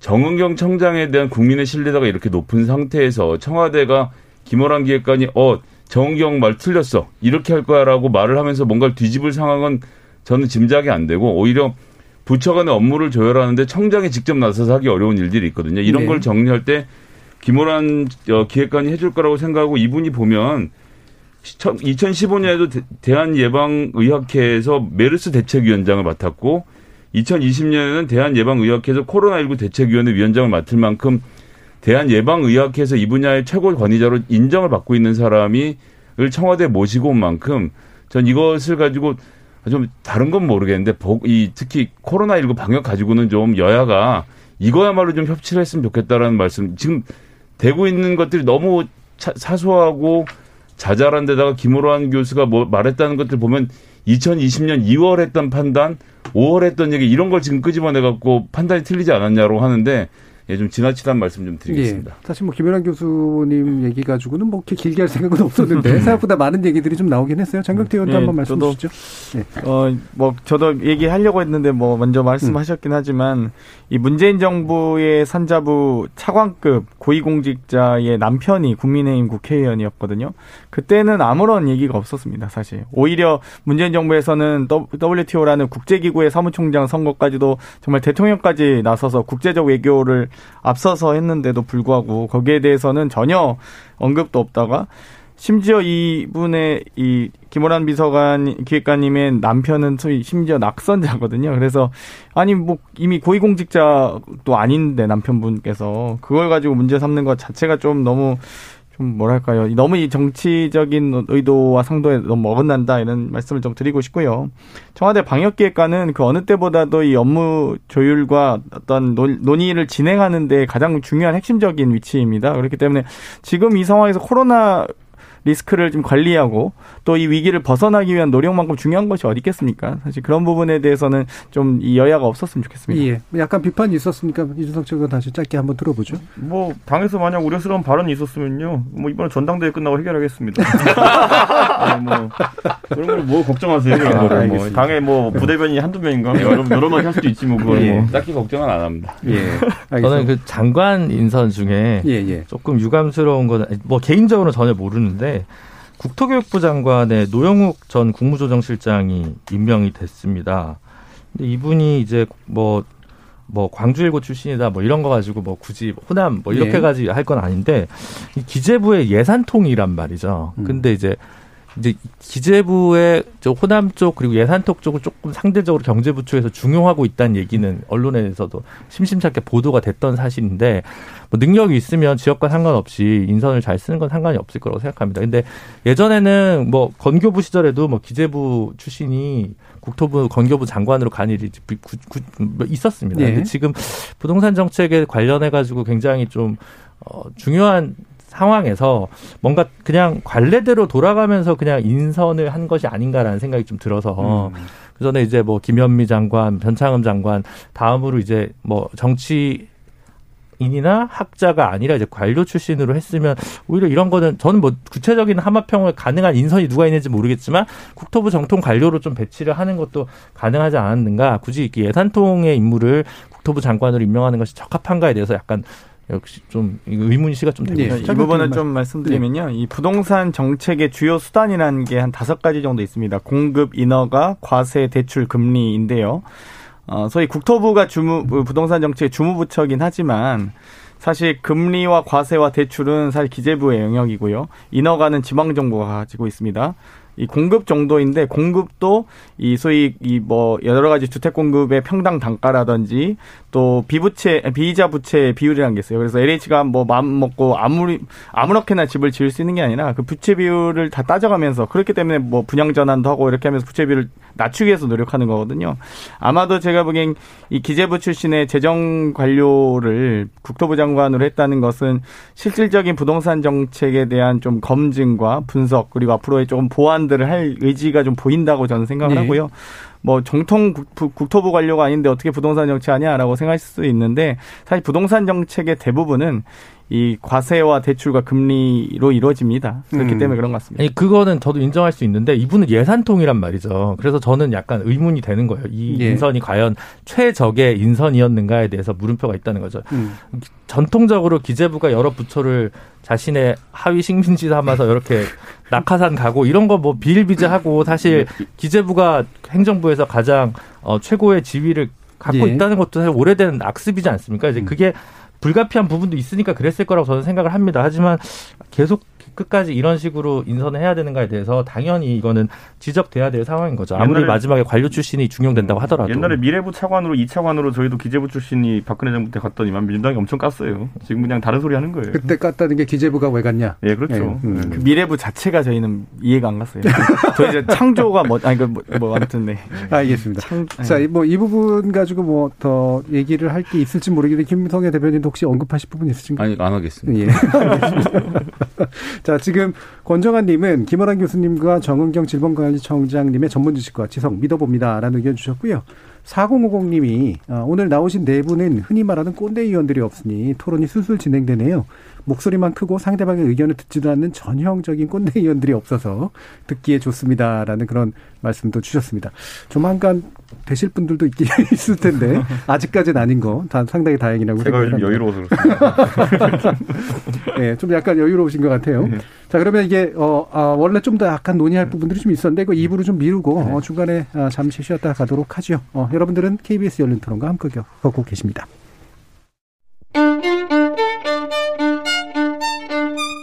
정은경 청장에 대한 국민의 신뢰도가 이렇게 높은 상태에서 청와대가 김호란 기획관이 어 정은경 말 틀렸어 이렇게 할 거야라고 말을 하면서 뭔가를 뒤집을 상황은 저는 짐작이 안 되고 오히려 부처 간의 업무를 조율하는데 청장이 직접 나서서 하기 어려운 일들이 있거든요. 이런 네. 걸 정리할 때 김호란 어, 기획관이 해줄 거라고 생각하고 이분이 보면 2015년에도 대한예방의학회에서 메르스 대책위원장을 맡았고 2020년에는 대한예방의학회에서 코로나19 대책위원회 위원장을 맡을 만큼 대한예방의학회에서 이 분야의 최고 권위자로 인정을 받고 있는 사람이 을 청와대에 모시고 온 만큼 전 이것을 가지고 좀 다른 건 모르겠는데 이 특히 코로나19 방역 가지고는 좀 여야가 이거야말로 좀 협치를 했으면 좋겠다라는 말씀 지금 되고 있는 것들이 너무 차, 사소하고 자잘한 데다가 김호란 교수가 뭐 말했다는 것들 보면 2020년 2월 했던 판단, 5월 했던 얘기 이런 걸 지금 끄집어내 갖고 판단이 틀리지 않았냐고 하는데 예, 좀 지나치다는 말씀 좀 드리겠습니다. 예, 사실 뭐 김연아 교수님 얘기 가지고는 뭐 이렇게 길게 할 생각은 없었는데 음. 생각보다 많은 얘기들이 좀 나오긴 했어요. 장경태 의원도 예, 한번 말씀 해 주시죠. 예. 어, 뭐 저도 얘기하려고 했는데 뭐 먼저 말씀하셨긴 음. 하지만 이 문재인 정부의 산자부 차관급 고위공직자의 남편이 국민의힘 국회의원이었거든요. 그때는 아무런 얘기가 없었습니다, 사실. 오히려 문재인 정부에서는 WTO라는 국제기구의 사무총장 선거까지도 정말 대통령까지 나서서 국제적 외교를 앞서서 했는데도 불구하고 거기에 대해서는 전혀 언급도 없다가 심지어 이분의 이 김호란 비서관 기획관님의 남편은 소위 심지어 낙선자거든요. 그래서 아니 뭐 이미 고위공직자도 아닌데 남편분께서 그걸 가지고 문제 삼는 것 자체가 좀 너무 좀 뭐랄까요. 너무 이 정치적인 의도와 상도에 너무 어긋난다 이런 말씀을 좀 드리고 싶고요. 청와대 방역기획관은 그 어느 때보다도 이 업무 조율과 어떤 논의를 진행하는데 가장 중요한 핵심적인 위치입니다. 그렇기 때문에 지금 이 상황에서 코로나 리스크를 좀 관리하고 또 이 위기를 벗어나기 위한 노력만큼 중요한 것이 어디 있겠습니까? 사실 그런 부분에 대해서는 좀 이 여야가 없었으면 좋겠습니다. 예. 약간 비판이 있었습니까? 이준석 측은 다시 짧게 한번 들어보죠. 뭐 당에서 만약 우려스러운 발언이 있었으면요, 뭐 이번에 전당대회 끝나고 해결하겠습니다. 네, 뭐 그런 걸 뭐 걱정하세요? 그런 아, 거를 뭐 당에 뭐 부대변이 한두 명인가 여러 여러 명이 할 수도 있지 뭐 그걸 예. 뭐. 딱히 걱정은 안 합니다. 예. 저는 그 장관 인선 중에 예, 예. 조금 유감스러운 건 뭐 개인적으로 전혀 모르는데 국토교육부 장관의 노영욱 전 국무조정실장이 임명이 됐습니다. 근데 이분이 이제 뭐, 뭐 광주일고 출신이다 뭐 이런 거 가지고 뭐 굳이 호남 뭐 이렇게 예. 가지 할건 아닌데 이 기재부의 예산통이란 말이죠. 음. 근데 이제 이제 기재부의 저 호남 쪽 그리고 예산통 쪽을 조금 상대적으로 경제부 쪽에서 중용하고 있다는 얘기는 언론에서도 심심찮게 보도가 됐던 사실인데 뭐 능력이 있으면 지역과 상관없이 인선을 잘 쓰는 건 상관이 없을 거라고 생각합니다. 근데 예전에는 뭐 건교부 시절에도 뭐 기재부 출신이 국토부 건교부 장관으로 간 일이 뭐 있었습니다. 예. 근데 지금 부동산 정책에 관련해 가지고 굉장히 좀 어, 중요한 상황에서 뭔가 그냥 관례대로 돌아가면서 그냥 인선을 한 것이 아닌가라는 생각이 좀 들어서 그 전에 이제 뭐 김현미 장관, 변창흠 장관 다음으로 이제 뭐 정치 인이나 학자가 아니라 이제 관료 출신으로 했으면 오히려 이런 거는 저는 뭐 구체적인 하마평을 가능한 인선이 누가 있는지 모르겠지만 국토부 정통 관료로 좀 배치를 하는 것도 가능하지 않았는가 굳이 이렇게 예산통의 인물을 국토부 장관으로 임명하는 것이 적합한가에 대해서 약간 역시 좀 의문시가 좀 되고 예. 있습니다. 이 부분은 좀 말씀드리면요. 이 부동산 정책의 주요 수단이라는 게 한 다섯 가지 정도 있습니다. 공급 인허가, 과세, 대출, 금리인데요. 어, 소위 국토부가 주무, 부동산 정책의 주무부처긴 하지만 사실 금리와 과세와 대출은 사실 기재부의 영역이고요. 인허가는 지방정부가 가지고 있습니다. 이 공급 정도인데 공급도 이 소위 이 뭐 여러 가지 주택 공급의 평당 단가라든지 또 비부채 비이자 부채 비율이라는 게 있어요. 그래서 LH가 뭐 마음 먹고 아무리 아무렇게나 집을 지을 수 있는 게 아니라 그 부채 비율을 다 따져가면서 그렇기 때문에 뭐 분양 전환도 하고 이렇게 하면서 부채 비율을 낮추기 위해서 노력하는 거거든요. 아마도 제가 보기엔 이 기재부 출신의 재정 관료를 국토부 장관으로 했다는 것은 실질적인 부동산 정책에 대한 좀 검증과 분석 그리고 앞으로의 조금 보완들을 할 의지가 좀 보인다고 저는 생각을 네. 하고요. 뭐 정통 국- 국토부 관료가 아닌데 어떻게 부동산 정책하냐라고 생각할 수 있는데 사실 부동산 정책의 대부분은 이 과세와 대출과 금리로 이루어집니다. 그렇기 음. 때문에 그런 것 같습니다. 아니 그거는 저도 인정할 수 있는데 이분은 예산통이란 말이죠. 그래서 저는 약간 의문이 되는 거예요. 이 예. 인선이 과연 최적의 인선이었는가에 대해서 물음표가 있다는 거죠. 음. 전통적으로 기재부가 여러 부처를 자신의 하위 식민지 삼아서 이렇게 낙하산 가고 이런 거 뭐 비일비재하고 사실 기재부가 행정부에서 가장 어, 최고의 지위를 갖고 예. 있다는 것도 사실 오래된 악습이지 않습니까? 이제 음. 그게 불가피한 부분도 있으니까 그랬을 거라고 저는 생각을 합니다. 하지만 계속 끝까지 이런 식으로 인선을 해야 되는가에 대해서 당연히 이거는 지적돼야 될 상황인 거죠. 아무리 옛날에- 마지막에 관료 출신이 중용된다고 하더라도. 옛날에 미래부 차관으로 이 차관으로 저희도 기재부 출신이 박근혜 정부 때 갔더니만 민주당이 엄청 깠어요. 지금 그냥 다른 소리 하는 거예요. 그때 깠다는 게 기재부가 왜 갔냐? 예, 그렇죠. 예, 음. 그 미래부 자체가 저희는 이해가 안 갔어요. 저희 이제 창조가 뭐 아니 그 뭐, 뭐 아무튼 네. 알겠습니다. 창 자, 뭐 이 부분 가지고 뭐 더 얘기를 할 게 있을지 모르겠는데 김성애 대변인도 혹시 언급하실 부분 있으신가요? 아니 안 하겠습니다. 예. 자, 지금 권정환님은 김원환 교수님과 정은경 질병관리청장님의 전문 지식과 지성 믿어봅니다 라는 의견 주셨고요. 4050님이 아, 오늘 나오신 네 분은 흔히 말하는 꼰대 의원들이 없으니 토론이 술술 진행되네요. 목소리만 크고 상대방의 의견을 듣지도 않는 전형적인 꼰대 의원들이 없어서 듣기에 좋습니다라는 그런 말씀도 주셨습니다. 조만간 되실 분들도 있긴 있을 텐데 아직까지는 아닌 거 다 상당히 다행이라고 제가 요즘 생각합니다. 여유로워서 그렇습니다. 네, 좀 약간 여유로우신 것 같아요. 네. 자, 그러면 이게, 어, 아, 원래 좀 더 약간 논의할 부분들이 좀 있었는데, 그 입으로 좀 미루고, 어, 중간에 아, 잠시 쉬었다 가도록 하죠. 어, 여러분들은 KBS 열린 토론과 함께 걷고 계십니다.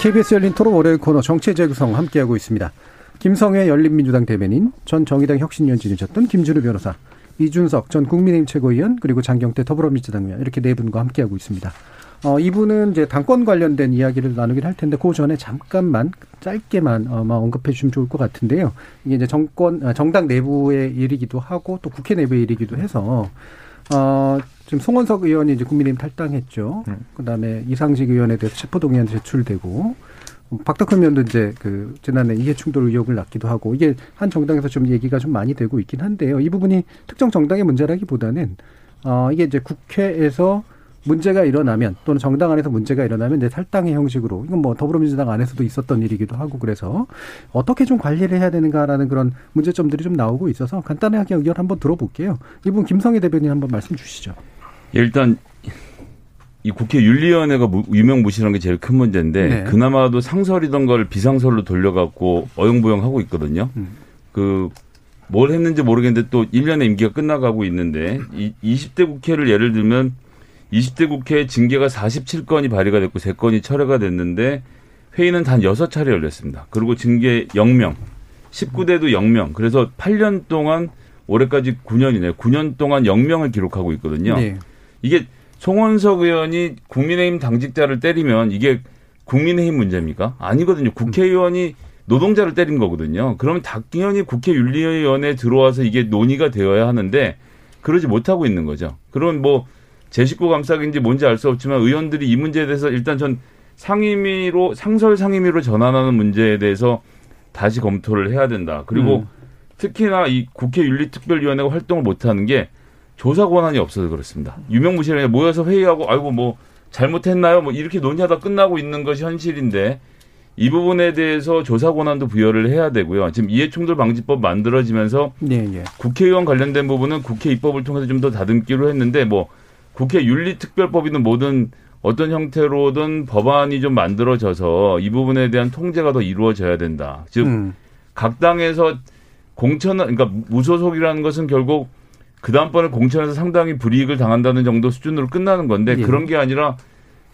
KBS 열린 토론 월요일 코너 정치 재구성 함께하고 있습니다. 김성회 열린민주당 대변인, 전 정의당 혁신위원 지내셨던 김준우 변호사, 이준석 전 국민의힘 최고위원, 그리고 장경태 더불어민주당 의원 이렇게 네 분과 함께하고 있습니다. 어, 이분은 이제 당권 관련된 이야기를 나누긴 할 텐데, 그 전에 잠깐만, 짧게만, 아마 언급해 주시면 좋을 것 같은데요. 이게 이제 정권, 아, 정당 내부의 일이기도 하고, 또 국회 내부의 일이기도 해서, 어, 지금 송원석 의원이 이제 국민의힘 탈당했죠. 음. 그 다음에 이상직 의원에 대해서 체포동의안 제출되고, 박덕흠 의원도 이제 그 지난해 이해충돌 의혹을 낳기도 하고 이게 한 정당에서 좀 얘기가 좀 많이 되고 있긴 한데요. 이 부분이 특정 정당의 문제라기보다는 어 이게 이제 국회에서 문제가 일어나면 또는 정당 안에서 문제가 일어나면 이제 탈당의 형식으로 이건 뭐 더불어민주당 안에서도 있었던 일이기도 하고 그래서 어떻게 좀 관리를 해야 되는가라는 그런 문제점들이 좀 나오고 있어서 간단하게 의견 한번 들어볼게요. 이분 김성희 대변인 한번 말씀 주시죠. 일단 이 국회 윤리위원회가 유명무실한 게 제일 큰 문제인데 네. 그나마도 상설이던 걸 비상설로 돌려갖고 어영부영 하고 있거든요. 음. 그뭘 했는지 모르겠는데 또 1년의 임기가 끝나가고 있는데 이 20대 국회를 예를 들면 20대 국회 징계가 47건이 발의가 됐고 3건이 철회가 됐는데 회의는 단 6차례 열렸습니다. 그리고 징계 0명, 19대도 0명. 그래서 8년 동안 올해까지 9년이네요. 9년 동안 0명을 기록하고 있거든요. 네. 이게 송원석 의원이 국민의힘 당직자를 때리면 이게 국민의힘 문제입니까? 아니거든요. 국회의원이 노동자를 때린 거거든요. 그러면 당연히 국회 윤리위원회에 들어와서 이게 논의가 되어야 하는데 그러지 못하고 있는 거죠. 그러면 뭐 제 식구 감싸기인지 뭔지 알 수 없지만 의원들이 이 문제에 대해서 일단 전 상임위로 상설 상임위로 전환하는 문제에 대해서 다시 검토를 해야 된다. 그리고 음. 특히나 이 국회 윤리특별위원회가 활동을 못하는 게 조사 권한이 없어서 그렇습니다. 유명무실하게 모여서 회의하고 아이고 뭐 잘못했나요? 뭐 이렇게 논의하다 끝나고 있는 것이 현실인데 이 부분에 대해서 조사 권한도 부여를 해야 되고요. 지금 이해충돌 방지법 만들어지면서 네, 네. 국회의원 관련된 부분은 국회 입법을 통해서 좀 더 다듬기로 했는데 뭐 국회 윤리특별법이든 뭐든 어떤 형태로든 법안이 좀 만들어져서 이 부분에 대한 통제가 더 이루어져야 된다. 즉, 음. 각 당에서 공천, 그러니까 무소속이라는 것은 결국 그 다음번에 공천에서 상당히 불이익을 당한다는 정도 수준으로 끝나는 건데 예. 그런 게 아니라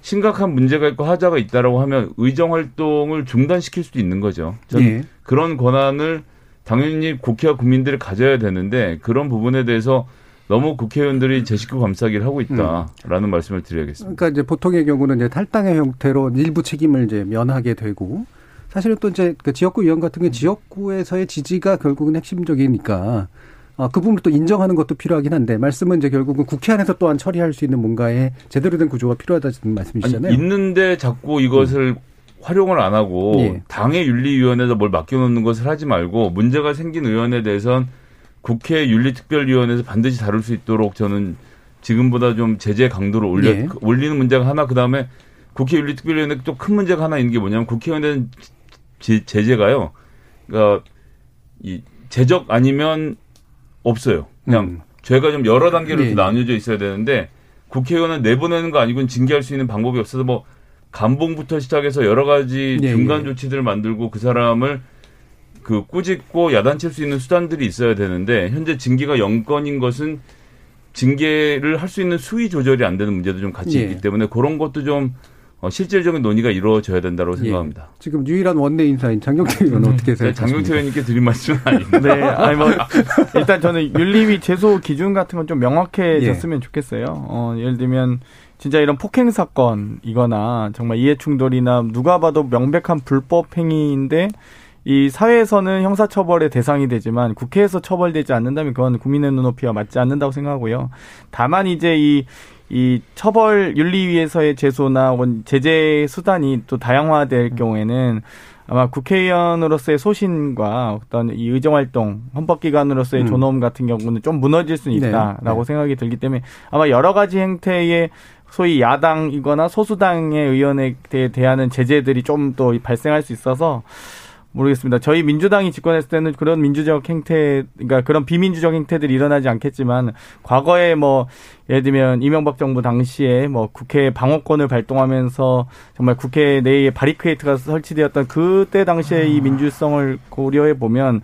심각한 문제가 있고 하자가 있다라고 하면 의정 활동을 중단시킬 수도 있는 거죠. 예. 그런 권한을 당연히 국회와 국민들이 가져야 되는데 그런 부분에 대해서 너무 국회의원들이 제 식구 감싸기를 하고 있다라는 음. 말씀을 드려야겠습니다. 그러니까 이제 보통의 경우는 이제 탈당의 형태로 일부 책임을 이제 면하게 되고 사실은 또 이제 그 지역구 의원 같은 경우 지역구에서의 지지가 결국은 핵심적이니까 어, 그 부분을 또 인정하는 것도 필요하긴 한데 말씀은 이제 결국은 국회 안에서 또한 처리할 수 있는 뭔가의 제대로 된 구조가 필요하다는 말씀이시잖아요. 아니, 있는데 자꾸 이것을 음. 활용을 안 하고 예. 당의 윤리위원회에서 뭘 맡겨놓는 것을 하지 말고 문제가 생긴 의원에 대해선 국회 윤리특별위원회에서 반드시 다룰 수 있도록 저는 지금보다 좀 제재 강도를 올려 예. 올리는 문제가 하나 그 다음에 국회 윤리특별위원회 또 큰 문제가 하나 있는 게 뭐냐면 국회의원은 제재가요. 그러니까 이 제적 아니면 없어요. 그냥 음. 죄가 좀 여러 단계로 네. 나뉘어져 있어야 되는데 국회의원은 내보내는 거 아니고는 징계할 수 있는 방법이 없어서 뭐 감봉부터 시작해서 여러 가지 네. 중간 조치들을 만들고 그 사람을 그 꾸짖고 야단칠 수 있는 수단들이 있어야 되는데 현재 징계가 영건인 것은 징계를 할 수 있는 수위 조절이 안 되는 문제도 좀 같이 네. 있기 때문에 그런 것도 좀 어, 실질적인 논의가 이루어져야 된다고 예. 생각합니다. 지금 유일한 원내 인사인 장경태 의원 은 어떻게 생각하십니까? 장경태 의원님께 드린 말씀은 아닌데. 네, 아니 뭐 일단 저는 윤리위 제소 기준 같은 건 좀 명확해졌으면 예. 좋겠어요. 어, 예를 들면 진짜 이런 폭행 사건이거나 정말 이해 충돌이나 누가 봐도 명백한 불법 행위인데 이 사회에서는 형사처벌의 대상이 되지만 국회에서 처벌되지 않는다면 그건 국민의 눈높이와 맞지 않는다고 생각하고요. 다만 이제 이 이 처벌 윤리위에서의 제소나 혹은 제재 수단이 또 다양화될 음. 경우에는 아마 국회의원으로서의 소신과 어떤 이 의정활동, 헌법기관으로서의 음. 존엄 같은 경우는 좀 무너질 수 네. 있다라고 네. 생각이 들기 때문에 아마 여러 가지 행태의 소위 야당이거나 소수당의 의원에 대한 제재들이 좀더 발생할 수 있어서 모르겠습니다. 저희 민주당이 집권했을 때는 그런 민주적 행태, 그러니까 그런 비민주적 행태들이 일어나지 않겠지만 과거에 뭐 예를 들면 이명박 정부 당시에 뭐 국회 방어권을 발동하면서 정말 국회 내에 바리케이트가 설치되었던 그때 당시에 이 민주성을 고려해 보면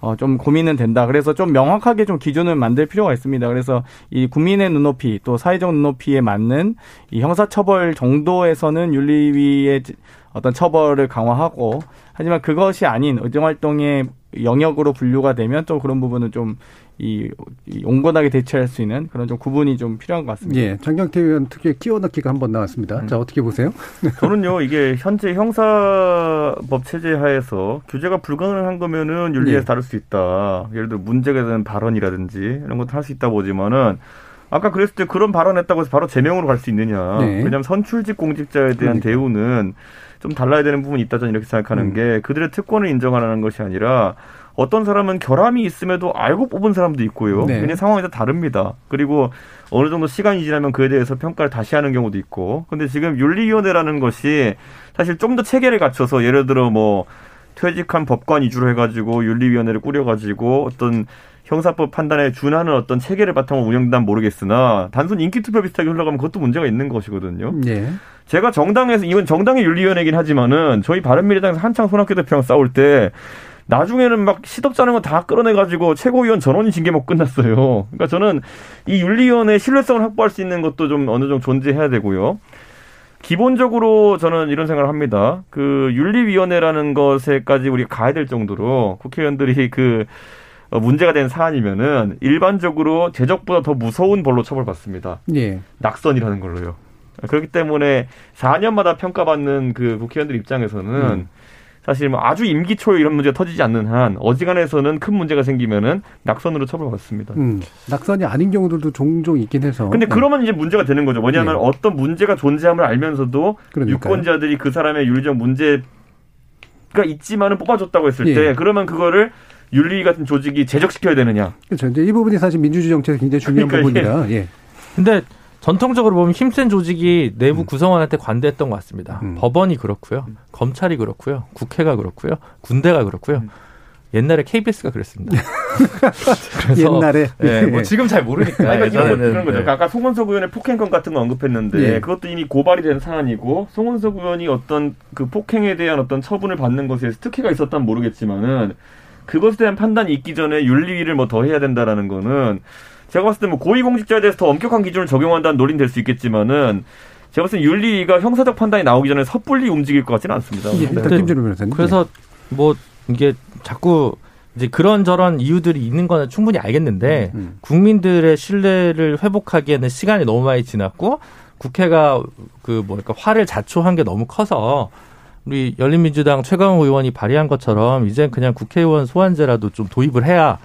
어, 좀 고민은 된다. 그래서 좀 명확하게 좀 기준을 만들 필요가 있습니다. 그래서 이 국민의 눈높이 또 사회적 눈높이에 맞는 이 형사처벌 정도에서는 윤리위의 어떤 처벌을 강화하고 하지만 그것이 아닌 의정활동의 영역으로 분류가 되면 또 그런 부분은 좀 이, 이 온건하게 대처할 수 있는 그런 좀 구분이 좀 필요한 것 같습니다. 예, 장경태 의원 특유의 끼워넣기가 한번 나왔습니다. 음. 자, 어떻게 보세요? 저는요, 이게 현재 형사법 체제 하에서 규제가 불가능한 거면은 윤리에서 예. 다룰 수 있다. 예를 들어 문제가 되는 발언이라든지 이런 것도 할 수 있다 보지만은 아까 그랬을 때 그런 발언했다고 해서 바로 제명으로 갈 수 있느냐. 네. 왜냐하면 선출직 공직자에 대한 그러니까. 대우는 좀 달라야 되는 부분이 있다 저는 이렇게 생각하는 음. 게 그들의 특권을 인정하는 것이 아니라 어떤 사람은 결함이 있음에도 알고 뽑은 사람도 있고요. 네. 굉장히 상황이 다 다릅니다. 그리고 어느 정도 시간이 지나면 그에 대해서 평가를 다시 하는 경우도 있고. 근데 지금 윤리위원회라는 것이 사실 좀 더 체계를 갖춰서 예를 들어 뭐 퇴직한 법관 위주로 해가지고 윤리위원회를 꾸려가지고 어떤 형사법 판단에 준하는 어떤 체계를 바탕으로 운영된다면 모르겠으나 단순 인기 투표 비슷하게 흘러가면 그것도 문제가 있는 것이거든요. 네. 제가 정당에서 이건 정당의 윤리위원회긴 하지만은 저희 바른미래당에서 한창 손학규 대표랑 싸울 때 나중에는 막 시덥잖은 거 다 끌어내가지고 최고위원 전원이 징계 못 끝났어요. 그러니까 저는 이 윤리위원회 신뢰성을 확보할 수 있는 것도 좀 어느 정도 존재해야 되고요. 기본적으로 저는 이런 생각을 합니다. 그 윤리위원회라는 것에까지 우리가 가야 될 정도로 국회의원들이 그 어, 문제가 된 사안이면은 일반적으로 제적보다 더 무서운 벌로 처벌받습니다. 예. 낙선이라는 걸로요. 그렇기 때문에 4년마다 평가받는 그 국회의원들 입장에서는 음. 사실 뭐 아주 임기 초에 이런 문제가 터지지 않는 한 어지간해서는 큰 문제가 생기면은 낙선으로 처벌받습니다. 음, 낙선이 아닌 경우들도 종종 있긴 해서. 근데 그러면 이제 문제가 되는 거죠. 뭐냐면 네. 어떤 문제가 존재함을 알면서도 그러니까요. 유권자들이 그 사람의 윤리적 문제가 있지만은 뽑아줬다고 했을 예. 때 그러면 그거를 윤리 같은 조직이 제적시켜야 되느냐. 그렇죠. 이제 이 부분이 사실 민주주의 정책에 굉장히 중요한 그러니까 부분이라. 예. 근데 전통적으로 보면 힘센 조직이 내부 음. 구성원한테 관대했던 것 같습니다. 음. 법원이 그렇고요. 음. 검찰이 그렇고요. 국회가 그렇고요. 군대가 그렇고요. 음. 옛날에 KBS가 그랬습니다. 옛날에 네, 뭐 지금 잘 모르니까 그러니까 그런 거죠. 네. 아까 송원석 의원의 폭행건 같은 거 언급했는데 네. 그것도 이미 고발이 된 사안이고 송원석 의원이 어떤 그 폭행에 대한 어떤 처분을 받는 것에 특혜가 있었다면 모르겠지만은 그것에 대한 판단이 있기 전에 윤리위를 뭐 더 해야 된다라는 거는 제가 봤을 때 뭐 고위공직자에 대해서 더 엄격한 기준을 적용한다는 논리는 될 수 있겠지만은 제가 봤을 때 윤리가 형사적 판단이 나오기 전에 섣불리 움직일 것 같지는 않습니다. 예, 네. 그래서 뭐 이게 자꾸 이제 그런 저런 이유들이 있는 거는 충분히 알겠는데 음, 음. 국민들의 신뢰를 회복하기에는 시간이 너무 많이 지났고 국회가 그 뭐랄까 화를 자초한 게 너무 커서 우리 열린민주당 최강호 의원이 발의한 것처럼 이제 그냥 국회의원 소환제라도 좀 도입을 해야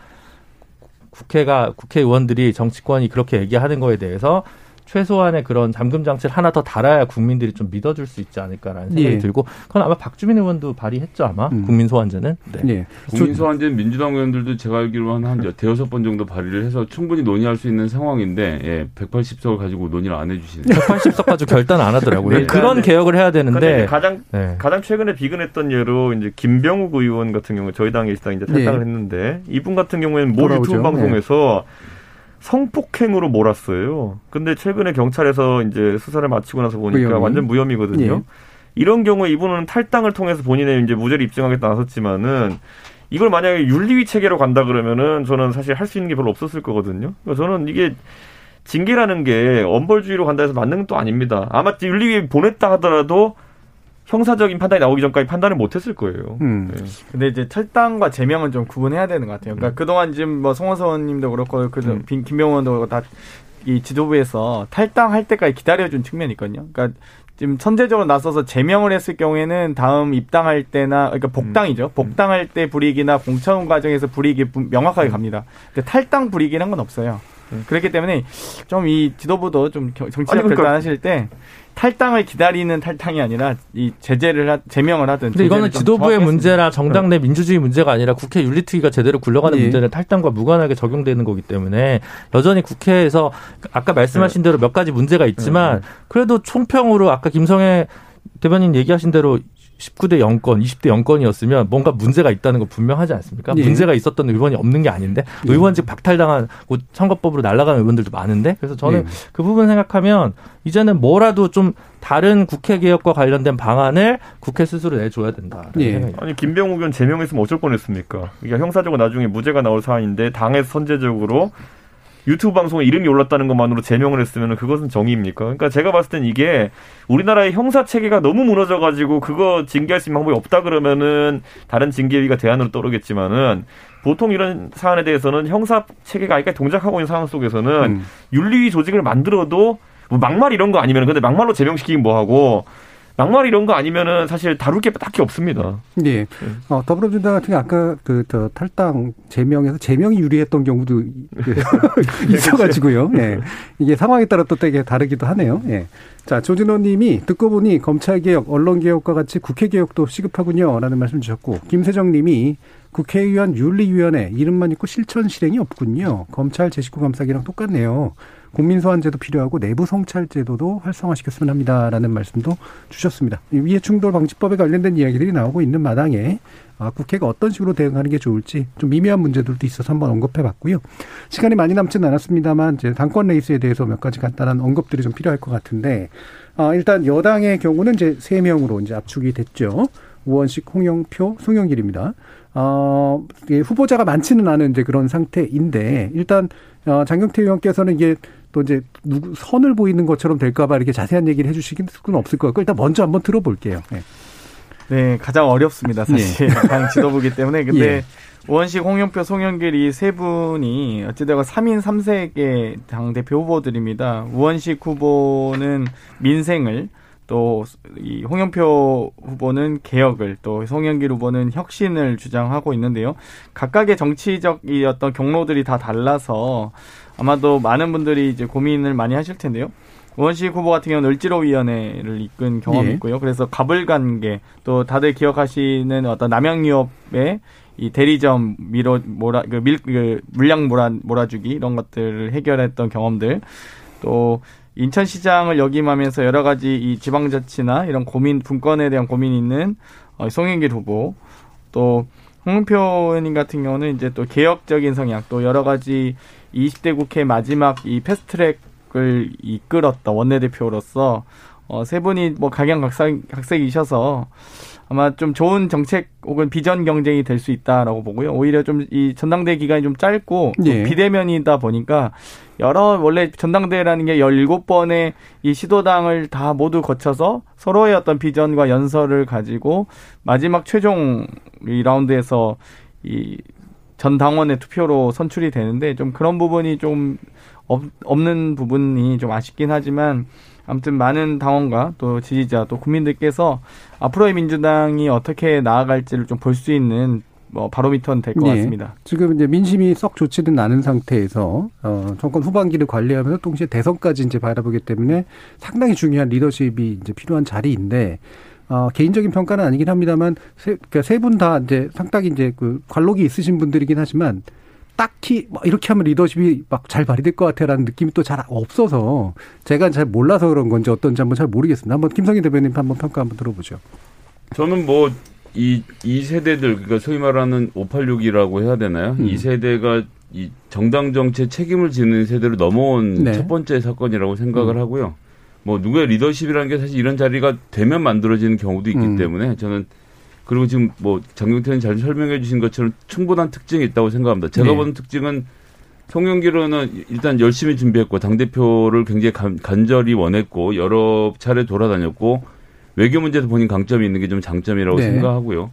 국회가 국회의원들이 정치권이 그렇게 얘기하는 거에 대해서 최소한의 그런 잠금 장치를 하나 더 달아야 국민들이 좀 믿어줄 수 있지 않을까라는 생각이 예. 들고 그건 아마 박주민 의원도 발의했죠 아마 음. 국민 소환제는 네. 예. 국민 소환제는 민주당 의원들도 제가 알기로는 한 대여섯 번 정도 발의를 해서 충분히 논의할 수 있는 상황인데 예, 180석을 가지고 논의를 안 해주시네요. 180석 가지고 결단 안 하더라고요. 네, 그런 네. 개혁을 해야 되는데 가장 네. 가장 최근에 비근했던 예로 이제 김병욱 의원 같은 경우 저희 당에 있다 이제 탈당을 예. 했는데 이분 같은 경우에는 모 유튜브 방송에서 네. 성폭행으로 몰았어요. 근데 최근에 경찰에서 이제 수사를 마치고 나서 보니까 무혐의? 완전 무혐의거든요. 예. 이런 경우에 이분은 탈당을 통해서 본인의 이제 무죄를 입증하겠다 나섰지만은 이걸 만약에 윤리위 체계로 간다 그러면은 저는 사실 할 수 있는 게 별로 없었을 거거든요. 그러니까 저는 이게 징계라는 게 엄벌주의로 간다 해서 맞는 것도 아닙니다. 아마 윤리위에 보냈다 하더라도 형사적인 판단이 나오기 전까지 판단을 못했을 거예요. 음. 네. 근데 이제 탈당과 제명은 좀 구분해야 되는 것 같아요. 그러니까 음. 그동안 지금 뭐 송원서님도 그렇고 그 음. 김병원도 그렇고 다 이 지도부에서 탈당할 때까지 기다려준 측면이 있거든요. 그러니까 지금 선제적으로 나서서 제명을 했을 경우에는 다음 입당할 때나 그러니까 복당이죠. 음. 복당할 때 불이익이나 공천 과정에서 불이익이 명확하게 음. 갑니다. 근데 탈당 불이익이란 건 없어요. 음. 그렇기 때문에 좀 이 지도부도 좀 정치적 그러니까 결단하실 때 탈당을 기다리는 탈당이 아니라 이 제재를 하, 제명을 하든. 근데 이거는 지도부의 문제나 정당 내 민주주의 문제가 아니라 국회 윤리특위가 제대로 굴러가는 예. 문제는 탈당과 무관하게 적용되는 거기 때문에 여전히 국회에서 아까 말씀하신 네. 대로 몇 가지 문제가 있지만 네. 그래도 총평으로 아까 김성애 대변인 얘기하신 대로 19대 영건, 20대 영건이었으면 뭔가 문제가 있다는 거 분명하지 않습니까? 예. 문제가 있었던 의원이 없는 게 아닌데 예. 의원직 박탈당한 선거법으로 날아가는 의원들도 많은데 그래서 저는 예. 그 부분 생각하면 이제는 뭐라도 좀 다른 국회 개혁과 관련된 방안을 국회 스스로 내줘야 된다. 예. 아니 김병욱 의원 제명했으면 어쩔 뻔했습니까? 이게 형사적으로 나중에 무죄가 나올 사안인데 당에서 선제적으로 유튜브 방송에 이름이 올랐다는 것만으로 제명을 했으면 그것은 정의입니까? 그러니까 제가 봤을 땐 이게 우리나라의 형사 체계가 너무 무너져가지고 그거 징계할 수 있는 방법이 없다 그러면은 다른 징계위가 대안으로 떠오르겠지만은 보통 이런 사안에 대해서는 형사 체계가 아직까지 동작하고 있는 상황 속에서는 음. 윤리위 조직을 만들어도 뭐 막말 이런 거 아니면 근데 막말로 제명시키긴 뭐하고 막말 이런 거 아니면은 사실 다룰 게 딱히 없습니다. 예. 어, 더불어민주당 같은 게 아까 그 저 탈당 제명에서 제명이 유리했던 경우도 있어가지고요. 예. 이게 상황에 따라 또 되게 다르기도 하네요. 예. 자, 조진호 님이 듣고 보니 검찰개혁, 언론개혁과 같이 국회개혁도 시급하군요. 라는 말씀 주셨고, 김세정 님이 국회의원 윤리위원회 이름만 있고 실천 실행이 없군요. 검찰 제19 감사기랑 똑같네요. 국민소환제도 필요하고 내부 성찰제도도 활성화시켰으면 합니다라는 말씀도 주셨습니다. 위해 충돌 방지법에 관련된 이야기들이 나오고 있는 마당에 아, 국회가 어떤 식으로 대응하는 게 좋을지 좀 미미한 문제들도 있어서 한번 언급해 봤고요. 시간이 많이 남지는 않았습니다만 이제 당권 레이스에 대해서 몇 가지 간단한 언급들이 좀 필요할 것 같은데 아, 일단 여당의 경우는 이제 세 명으로 이제 압축이 됐죠. 우원식, 홍영표, 송영길입니다. 어, 후보자가 많지는 않은 이제 그런 상태인데 일단 어, 장경태 의원께서는 이게 또 이제 누구 선을 보이는 것처럼 될까봐 이렇게 자세한 얘기를 해주시긴 수는 없을 것 같고 일단 먼저 한번 들어볼게요. 네, 네 가장 어렵습니다 사실 네. 당 지도부기 때문에 근데 예. 원식, 홍영표, 송영길 이 세 분이 어찌되건 3인 3색의 당 대표 후보들입니다. 우원식 후보는 민생을 또 이 홍영표 후보는 개혁을 또 송영길 후보는 혁신을 주장하고 있는데요. 각각의 정치적 이 어떤 경로들이 다 달라서 아마도 많은 분들이 이제 고민을 많이 하실 텐데요. 우원식 후보 같은 경우는 을지로위원회를 이끈 경험이 예. 있고요. 그래서 가불관계 또 다들 기억하시는 어떤 남양유업의 이 대리점 밀어 몰아 그 밀 그 물량 몰아 몰아주기 이런 것들을 해결했던 경험들 또 인천시장을 역임하면서 여러 가지 이 지방자치나 이런 고민 분권에 대한 고민이 있는 어, 송영길 후보 또 홍은표 의원님 같은 경우는 이제 또 개혁적인 성향 또 여러 가지 20대 국회 마지막 이 패스트트랙을 이끌었던 원내대표로서 어, 세 분이 뭐 각양각색 각색이셔서 아마 좀 좋은 정책 혹은 비전 경쟁이 될 수 있다라고 보고요. 오히려 좀 이 전당대 기간이 좀 짧고 예. 비대면이다 보니까 여러 원래 전당대회라는 게 열일곱 번의 이 시도당을 다 모두 거쳐서 서로의 어떤 비전과 연설을 가지고 마지막 최종 이 라운드에서 이 전 당원의 투표로 선출이 되는데 좀 그런 부분이 좀 없, 없는 부분이 좀 아쉽긴 하지만 아무튼 많은 당원과 또 지지자 또 국민들께서 앞으로의 민주당이 어떻게 나아갈지를 좀 볼 수 있는 뭐 바로미터는 될것 네. 같습니다. 지금 이제 민심이 썩 좋지는 않은 상태에서 어 정권 후반기를 관리하면서 동시에 대선까지 이제 바라보기 때문에 상당히 중요한 리더십이 이제 필요한 자리인데 어, 개인적인 평가는 아니긴 합니다만 세분 다 이제 상당히 이제 그 관록이 있으신 분들이긴 하지만 딱히 뭐 이렇게 하면 리더십이 막 잘 발휘될 것 같아라는 느낌이 또 잘 없어서 제가 잘 몰라서 그런 건지 어떤지 한번 잘 모르겠습니다. 한번 김성희 대변인 한번 평가 한번 들어보죠. 저는 뭐 이, 이 세대들, 그러니까 소위 말하는 586이라고 해야 되나요? 음. 이 세대가 이 정당 정치에 책임을 지는 세대로 넘어온 네. 첫 번째 사건이라고 생각을 음. 하고요. 뭐 누구의 리더십이라는 게 사실 이런 자리가 되면 만들어지는 경우도 있기 음. 때문에 저는 그리고 지금 뭐 장경태는 잘 설명해 주신 것처럼 충분한 특징이 있다고 생각합니다. 제가 네. 보는 특징은 송영길은 일단 열심히 준비했고 당 대표를 굉장히 간, 간절히 원했고 여러 차례 돌아다녔고 외교 문제도 본인 강점이 있는 게 좀 장점이라고 네. 생각하고요.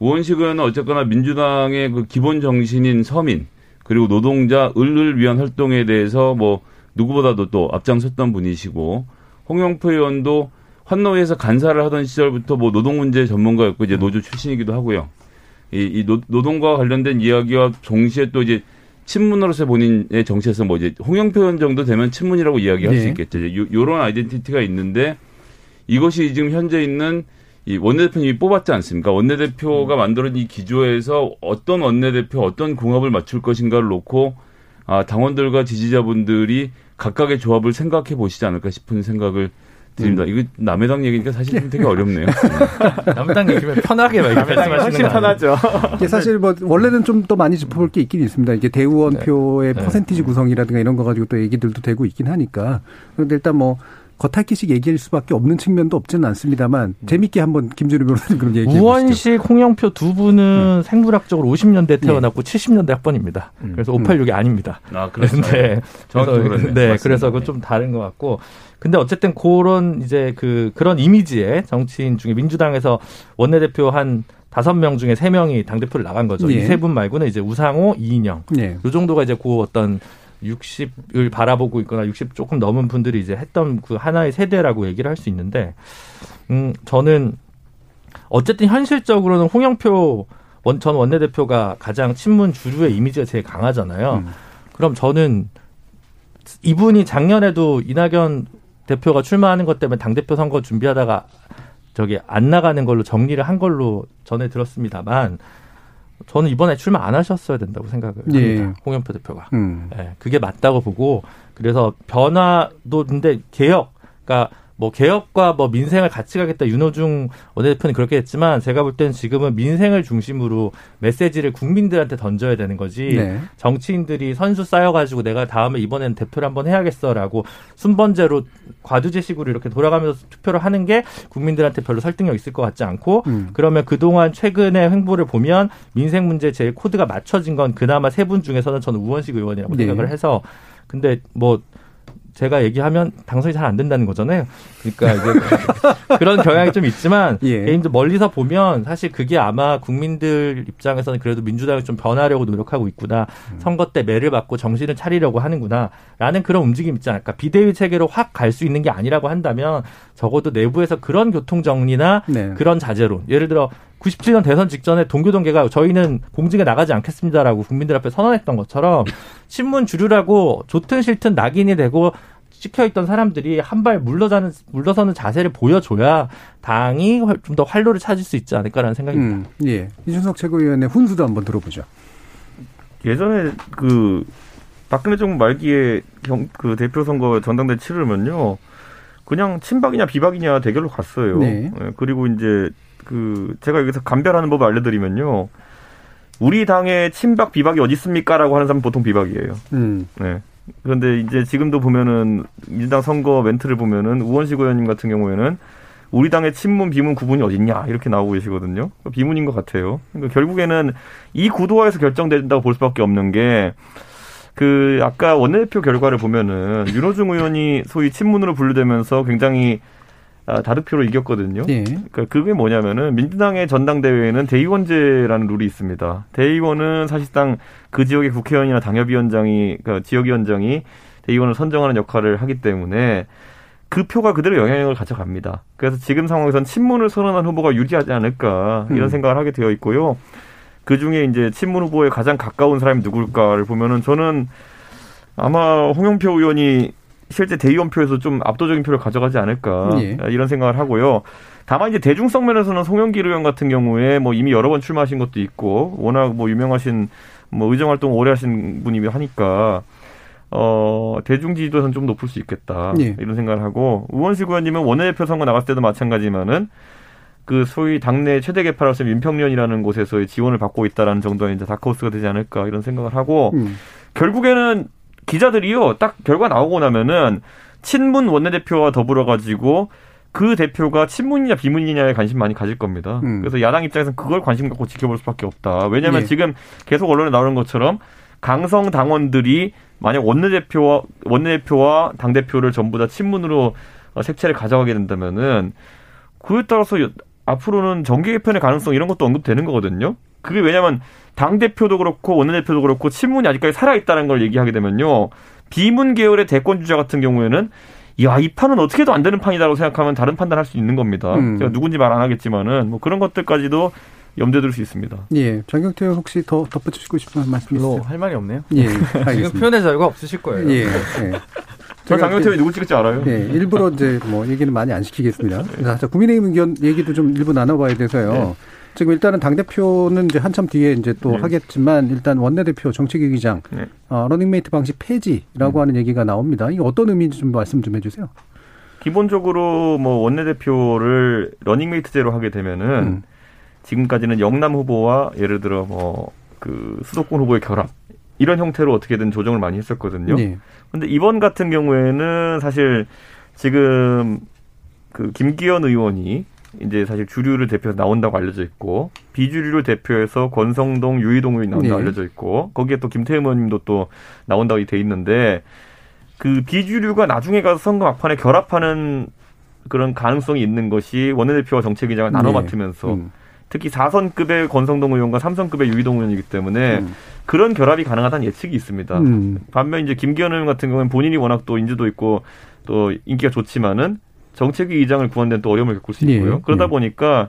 우원식 의원은 어쨌거나 민주당의 그 기본 정신인 서민 그리고 노동자 을을 위한 활동에 대해서 뭐 누구보다도 또 앞장섰던 분이시고 홍영표 의원도 환노위에서 간사를 하던 시절부터 뭐 노동 문제 전문가였고 이제 노조 출신이기도 하고요. 이, 이 노, 노동과 관련된 이야기와 동시에 또 이제 친문으로서 본인의 정치에서 뭐 이제 홍영표 의원 정도 되면 친문이라고 이야기할 네. 수 있겠죠. 요, 요런 아이덴티티가 있는데 이것이 지금 현재 있는 이 원내대표님이 뽑았지 않습니까? 원내대표가 만들어진 이 기조에서 어떤 원내대표, 어떤 궁합을 맞출 것인가를 놓고 아, 당원들과 지지자분들이 각각의 조합을 생각해 보시지 않을까 싶은 생각을 드립니다. 음. 이거 남의 당 얘기니까 사실 좀 되게 어렵네요. 남의 당 얘기면 편하게 말씀하시는 훨씬 편하죠. 이게 사실 뭐 원래는 좀 더 많이 짚어볼 게 있긴 있습니다. 이게 대의원표의 네. 퍼센티지 네. 구성이라든가 이런 거 가지고 또 얘기들도 되고 있긴 하니까. 그런데 일단 뭐 겉핥기식 얘기할 수밖에 없는 측면도 없지는 않습니다만 음. 재밌게 한번 김준우 변호사님 그럼 얘기 해 보시죠. 우원식, 홍영표 두 분은 네. 생물학적으로 50년대 태어났고 네. 70년대 학번입니다. 음. 그래서 586이 음. 아닙니다. 아, 그렇습니다. 네. 그래서, 네, 그래서 그좀 다른 것 같고 근데 어쨌든 그런 이제 그 그런 이미지의 정치인 중에 민주당에서 원내대표 한 다섯 명 중에 세 명이 당 대표를 나간 거죠. 예. 이세 분 말고는 이제 우상호, 이인영 예. 요 정도가 이제 그 어떤 60을 바라보고 있거나 60 조금 넘은 분들이 이제 했던 그 하나의 세대라고 얘기를 할 수 있는데, 음, 저는 어쨌든 현실적으로는 홍영표 원, 전 원내대표가 가장 친문 주류의 이미지가 제일 강하잖아요. 음. 그럼 저는 이분이 작년에도 이낙연 대표가 출마하는 것 때문에 당대표 선거 준비하다가 저기 안 나가는 걸로 정리를 한 걸로 전해 들었습니다만 저는 이번에 출마 안 하셨어야 된다고 생각을 예. 합니다. 홍영표 대표가. 음. 네, 그게 맞다고 보고 그래서 변화도 근데 개혁 그러니까 뭐 개혁과 뭐 민생을 같이 가겠다 윤호중 원내대표는 그렇게 했지만 제가 볼 때는 지금은 민생을 중심으로 메시지를 국민들한테 던져야 되는 거지 네. 정치인들이 선수 쌓여가지고 내가 다음에 이번에는 대표를 한번 해야겠어라고 순번제로 과두제식으로 이렇게 돌아가면서 투표를 하는 게 국민들한테 별로 설득력 있을 것 같지 않고 음. 그러면 그동안 최근의 횡보를 보면 민생 문제 제일 코드가 맞춰진 건 그나마 세 분 중에서는 저는 우원식 의원이라고 네. 생각을 해서 근데 뭐 제가 얘기하면 당선이 잘 안 된다는 거잖아요. 그러니까 이제 그런 경향이 좀 있지만 예. 개인도 멀리서 보면 사실 그게 아마 국민들 입장에서는 그래도 민주당이 좀 변하려고 노력하고 있구나. 음. 선거 때 매를 받고 정신을 차리려고 하는구나라는 그런 움직임 있지 않을까. 비대위 체계로 확 갈 수 있는 게 아니라고 한다면 적어도 내부에서 그런 교통 정리나 네. 그런 자제로 예를 들어 97년 대선 직전에 동교동계가 저희는 공직에 나가지 않겠습니다라고 국민들 앞에 선언했던 것처럼 친문 주류라고 좋든 싫든 낙인이 되고 찍혀있던 사람들이 한 발 물러서는 물러서는 자세를 보여줘야 당이 좀 더 활로를 찾을 수 있지 않을까라는 생각입니다. 음, 예, 이준석 최고위원의 훈수도 한번 들어보죠. 예전에 그 박근혜 정부 말기에 경, 그 대표 선거 전당대 치르면요, 그냥 친박이냐 비박이냐 대결로 갔어요. 네. 예, 그리고 이제 그 제가 여기서 감별하는 법을 알려드리면요. 우리 당의 친박 비박이 어디 있습니까라고 하는 사람 보통 비박이에요. 음. 네. 그런데 이제 지금도 보면은 민주당 선거 멘트를 보면은 우원식 의원님 같은 경우에는 우리 당의 친문 비문 구분이 어딨냐 이렇게 나오고 계시거든요. 비문인 것 같아요. 그러니까 결국에는 이 구도화에서 결정된다고 볼 수밖에 없는 게. 그 아까 원내대표 결과를 보면은 윤호중 의원이 소위 친문으로 분류되면서 굉장히 아, 다득표로 이겼거든요. 예. 그러니까 그게 뭐냐면은 민주당의 전당대회에는 대의원제라는 룰이 있습니다. 대의원은 사실상 그 지역의 국회의원이나 당협위원장이 그러니까 지역위원장이 대의원을 선정하는 역할을 하기 때문에 그 표가 그대로 영향력을 가져갑니다. 그래서 지금 상황에선 친문을 선언한 후보가 유리하지 않을까 이런 음. 생각을 하게 되어 있고요. 그 중에 이제 친문 후보에 가장 가까운 사람이 누굴까를 보면은 저는 아마 홍영표 의원이 실제 대의원표에서 좀 압도적인 표를 가져가지 않을까 예. 이런 생각을 하고요. 다만 이제 대중성 면에서는 송영길 의원 같은 경우에 뭐 이미 여러 번 출마하신 것도 있고 워낙 뭐 유명하신 뭐 의정 활동 오래 하신 분이 하니까 어 대중 지지도는 좀 높을 수 있겠다 예. 이런 생각을 하고 우원식 의원님은 원내대표 선거 나갔을 때도 마찬가지만은 그 소위 당내 최대 개파로서 민평련이라는 곳에서의 지원을 받고 있다라는 정도의 이제 다크호스가 되지 않을까 이런 생각을 하고 음. 결국에는 기자들이요, 딱 결과 나오고 나면은 친문 원내대표와 더불어 가지고 그 대표가 친문이냐 비문이냐에 관심 많이 가질 겁니다. 음. 그래서 야당 입장에서는 그걸 관심 갖고 지켜볼 수밖에 없다. 왜냐하면 예. 지금 계속 언론에 나오는 것처럼 강성 당원들이 만약 원내대표와 원내대표와 당 대표를 전부 다 친문으로 어, 색채를 가져가게 된다면은 그에 따라서 앞으로는 정계 개편의 가능성 이런 것도 언급되는 거거든요. 그게 왜냐면 당 대표도 그렇고 원내대표도 그렇고 친문이 아직까지 살아 있다는 걸 얘기하게 되면요. 비문 계열의 대권 주자 같은 경우에는 야, 이 판은 어떻게 해도 안 되는 판이다라고 생각하면 다른 판단할 수 있는 겁니다. 음. 제가 누군지 말 안 하겠지만은 뭐 그런 것들까지도 염두에 둘 수 있습니다. 예. 장경태 혹시 더 덧붙이고 싶은 말씀 있으세요? 할 말이 없네요. 예. 지금 표현의 자유가 없으실 거예요. 예. 예. 저 장경태 누구 찍을지 알아요? 예. 일부러 이제 뭐 얘기는 많이 안 시키겠습니다. 네. 자, 국민의힘 의견 얘기도 좀 일부 나눠봐야 돼서요. 네. 지금 일단은 당 대표는 이제 한참 뒤에 이제 또 네. 하겠지만 일단 원내 대표 정책위의장 네. 어, 러닝메이트 방식 폐지라고 음. 하는 얘기가 나옵니다. 이게 어떤 의미인지 좀 말씀 좀 해주세요. 기본적으로 뭐 원내 대표를 러닝메이트제로 하게 되면은 음. 지금까지는 영남 후보와 예를 들어 뭐 그 수도권 후보의 결합 이런 형태로 어떻게든 조정을 많이 했었거든요. 네. 근데 이번 같은 경우에는 사실 지금 그 김기현 의원이 이제 사실 주류를 대표해서 나온다고 알려져 있고 비주류를 대표해서 권성동, 유희동 의원이 나온다고 네. 알려져 있고 거기에 또 김태흠 의원님도 또 나온다고 돼 있는데 그 비주류가 나중에 가서 선거 막판에 결합하는 그런 가능성이 있는 것이 원내대표와 정책위장을 나눠 네. 맡으면서 네. 음. 특히 4선급의 권성동 의원과 3선급의 유희동 의원이기 때문에 음. 그런 결합이 가능하다는 예측이 있습니다. 음. 반면 이제 김기현 의원 같은 경우는 본인이 워낙 또 인지도 있고 또 인기가 좋지만은 정책위 의장을 구한 데는 또 어려움을 겪을 수 있고요. 예. 그러다 예. 보니까